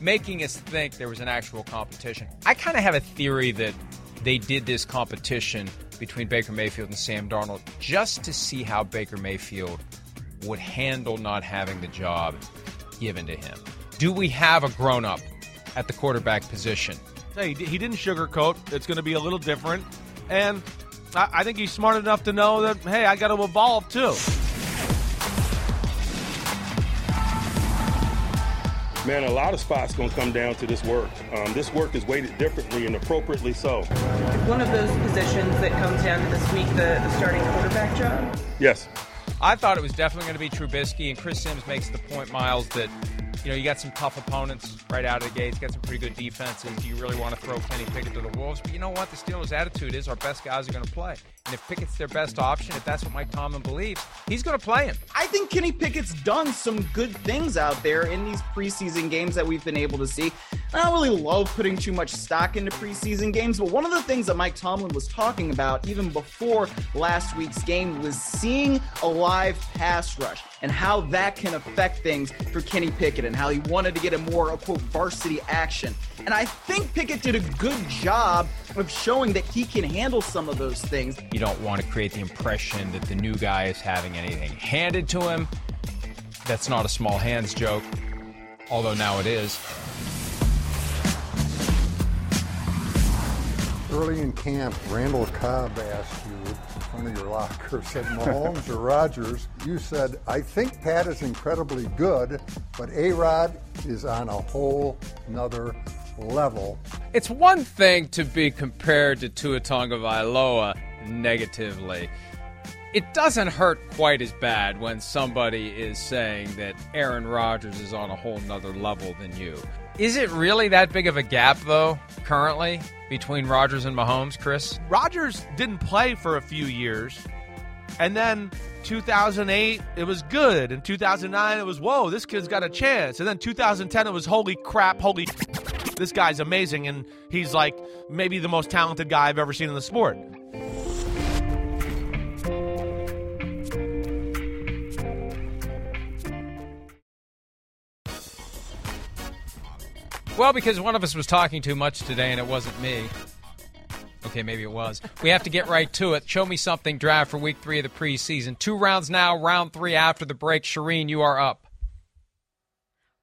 making us think there was an actual competition. I kind of have a theory that they did this competition between Baker Mayfield and Sam Darnold just to see how Baker Mayfield would handle not having the job given to him. Do we have a grown up at the quarterback position? Hey, he didn't sugarcoat. It's going to be a little different. And I, I think he's smart enough to know that, hey, I got to evolve too. Man, a lot of spots going to come down to this work. Um, this work is weighted differently and appropriately so. One of those positions that comes down to this week, the, the starting quarterback job? Yes. I thought it was definitely going to be Trubisky, and Chris Simms makes the point, Miles, that you know you got some tough opponents right out of the gates, got some pretty good defenses. You really want to throw Kenny Pickett to the wolves, but you know what? The Steelers' attitude is our best guys are going to play, and if Pickett's their best option, if that's what Mike Tomlin believes, he's going to play him. I think Kenny Pickett's done some good things out there in these preseason games that we've been able to see. I don't really love putting too much stock into preseason games, but one of the things that Mike Tomlin was talking about even before last week's game was seeing a live pass rush and how that can affect things for Kenny Pickett and how he wanted to get a more, quote, varsity action. And I think Pickett did a good job of showing that he can handle some of those things. You don't want to create the impression that the new guy is having anything handed to him. That's not a small hands joke, although now it is. Early in camp, Randall Cobb asked you in front of your locker, said Mahomes or Rodgers. You said, I think Pat is incredibly good, but A Rod is on a whole nother level. It's one thing to be compared to Tua Tagovailoa negatively. It doesn't hurt quite as bad when somebody is saying that Aaron Rodgers is on a whole nother level than you. Is it really that big of a gap, though, currently, between Rodgers and Mahomes, Chris? Rodgers didn't play for a few years. And then 2008, it was good. In 2009, it was, whoa, this kid's got a chance. And then 2010, it was, holy crap, holy. This guy's amazing. And he's like maybe the most talented guy I've ever seen in the sport. Well, because one of us was talking too much today and it wasn't me. Okay, maybe it was. We have to get right to it. Show me something draft for week three of the preseason. Two rounds now, round three after the break. Charean, you are up.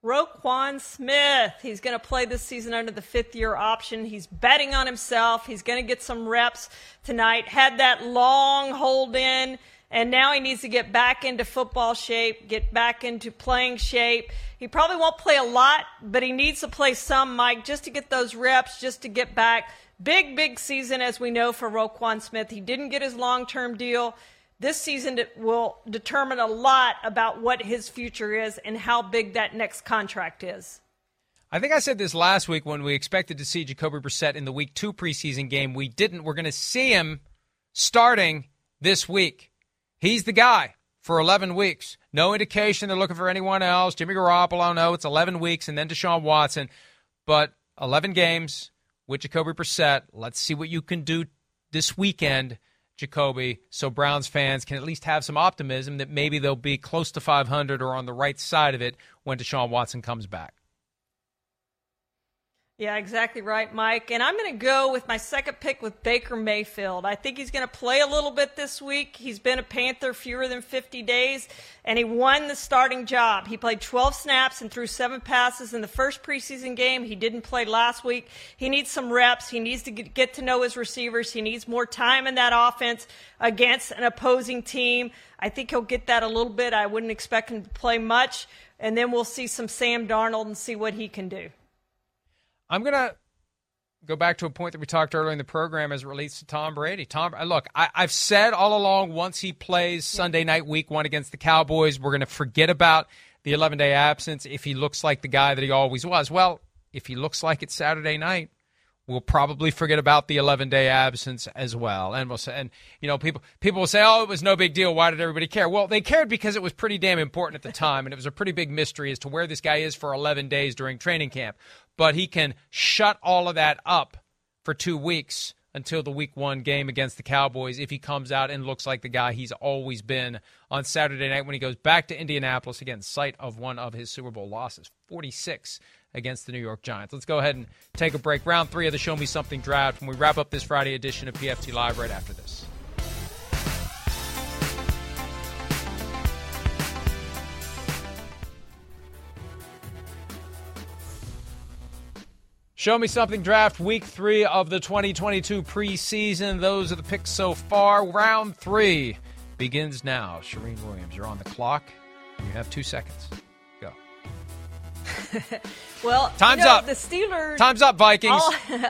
Roquan Smith. He's going to play this season under the fifth year option. He's betting on himself. He's going to get some reps tonight. Had that long hold in, and now he needs to get back into football shape, get back into playing shape. He probably won't play a lot, but he needs to play some, Mike, just to get those reps, just to get back. Big, big season, as we know, for Roquan Smith. He didn't get his long term deal. This season will determine a lot about what his future is and how big that next contract is. I think I said this last week when we expected to see Jacoby Brissett in the week two preseason game. We didn't. We're going to see him starting this week. He's the guy for 11 weeks. No indication they're looking for anyone else. Jimmy Garoppolo, no, it's 11 weeks, and then Deshaun Watson. But 11 games with Jacoby Brissett. Let's see what you can do this weekend Jacoby, so Browns fans can at least have some optimism that maybe they'll be close to 500 or on the right side of it when Deshaun Watson comes back. Yeah, exactly right, Mike. And I'm going to go with my second pick with Baker Mayfield. I think he's going to play a little bit this week. He's been a Panther fewer than 50 days, and he won the starting job. He played 12 snaps and threw seven passes in the first preseason game. He didn't play last week. He needs some reps. He needs to get to know his receivers. He needs more time in that offense against an opposing team. I think he'll get that a little bit. I wouldn't expect him to play much. And then we'll see some Sam Darnold and see what he can do. I'm going to go back to a point that we talked earlier in the program as it relates to Tom Brady. Tom, uh, look, I, have said all along once he plays Sunday night, week one against the Cowboys, we're going to forget about the 11 day absence if he looks like the guy that he always was. Well, if he looks like it Saturday night, we'll probably forget about the 11 day absence as well. And we'll say, and you know, people people will say, "Oh, it was no big deal. Why did everybody care?" Well, they cared because it was pretty damn important at the time, and it was a pretty big mystery as to where this guy is for 11 days during training camp but he can shut all of that up for two weeks until the week one game against the Cowboys if he comes out and looks like the guy he's always been on Saturday night when he goes back to Indianapolis again, site of one of his Super Bowl losses, 46 against the New York Giants. Let's go ahead and take a break. Round three of the Show Me Something draft when we wrap up this Friday edition of PFT Live right after this. Show me something draft week three of the 2022 preseason. Those are the picks so far. Round three begins now. Charean Williams, you're on the clock. You have two seconds. Well, time's you know, up. The Steelers. Time's up, Vikings.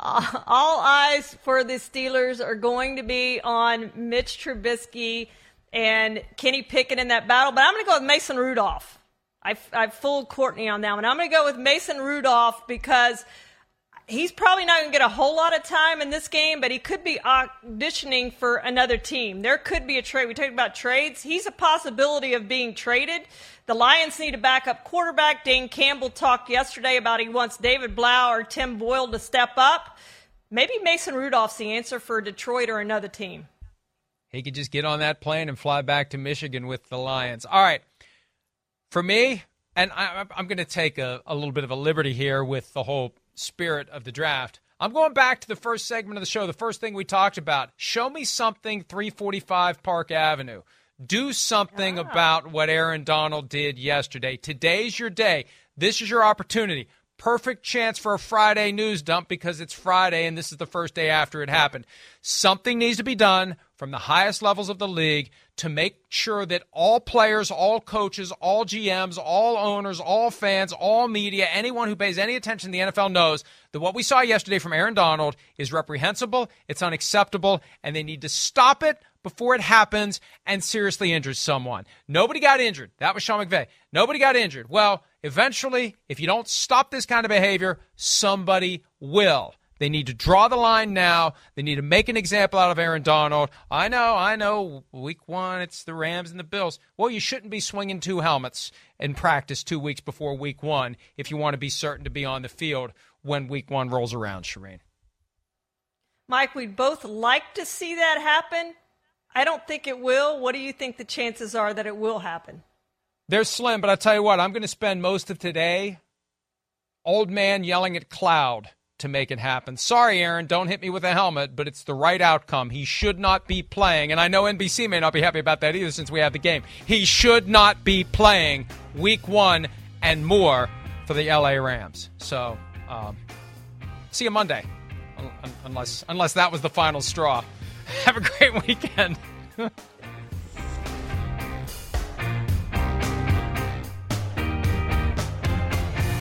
All, all eyes for the Steelers are going to be on Mitch Trubisky and Kenny Pickett in that battle, but I'm going to go with Mason Rudolph. I, I fooled Courtney on that one. I'm going to go with Mason Rudolph because he's probably not going to get a whole lot of time in this game, but he could be auditioning for another team. There could be a trade. We talked about trades. He's a possibility of being traded. The Lions need a backup quarterback. Dan Campbell talked yesterday about he wants David Blough or Tim Boyle to step up. Maybe Mason Rudolph's the answer for Detroit or another team. He could just get on that plane and fly back to Michigan with the Lions. All right. For me, and I, am going to take a, a little bit of a liberty here with the whole spirit of the draft. I'm going back to the first segment of the show, the first thing we talked about. Show me something 345 Park Avenue. Do something about what Aaron Donald did yesterday. Today's your day. This is your opportunity. Perfect chance for a Friday news dump because it's Friday and this is the first day after it happened. Something needs to be done from the highest levels of the league to make sure that all players, all coaches, all GMs, all owners, all fans, all media, anyone who pays any attention to the NFL knows that what we saw yesterday from Aaron Donald is reprehensible, it's unacceptable, and they need to stop it before it happens and seriously injures someone. Nobody got injured. That was Sean McVay. Nobody got injured. Well, eventually, if you don't stop this kind of behavior, somebody will. They need to draw the line now. They need to make an example out of Aaron Donald. I know, I know, week one, it's the Rams and the Bills. Well, you shouldn't be swinging two helmets in practice two weeks before week one if you want to be certain to be on the field when week one rolls around, Charean. Mike, we'd both like to see that happen. I don't think it will. What do you think the chances are that it will happen? They're slim, but I'll tell you what, I'm going to spend most of today old man yelling at cloud to make it happen. Sorry, Aaron, don't hit me with a helmet, but it's the right outcome. He should not be playing, and I know NBC may not be happy about that either since we have the game. He should not be playing week one and more for the LA Rams. So, um, see you Monday, unless unless that was the final straw. Have a great weekend.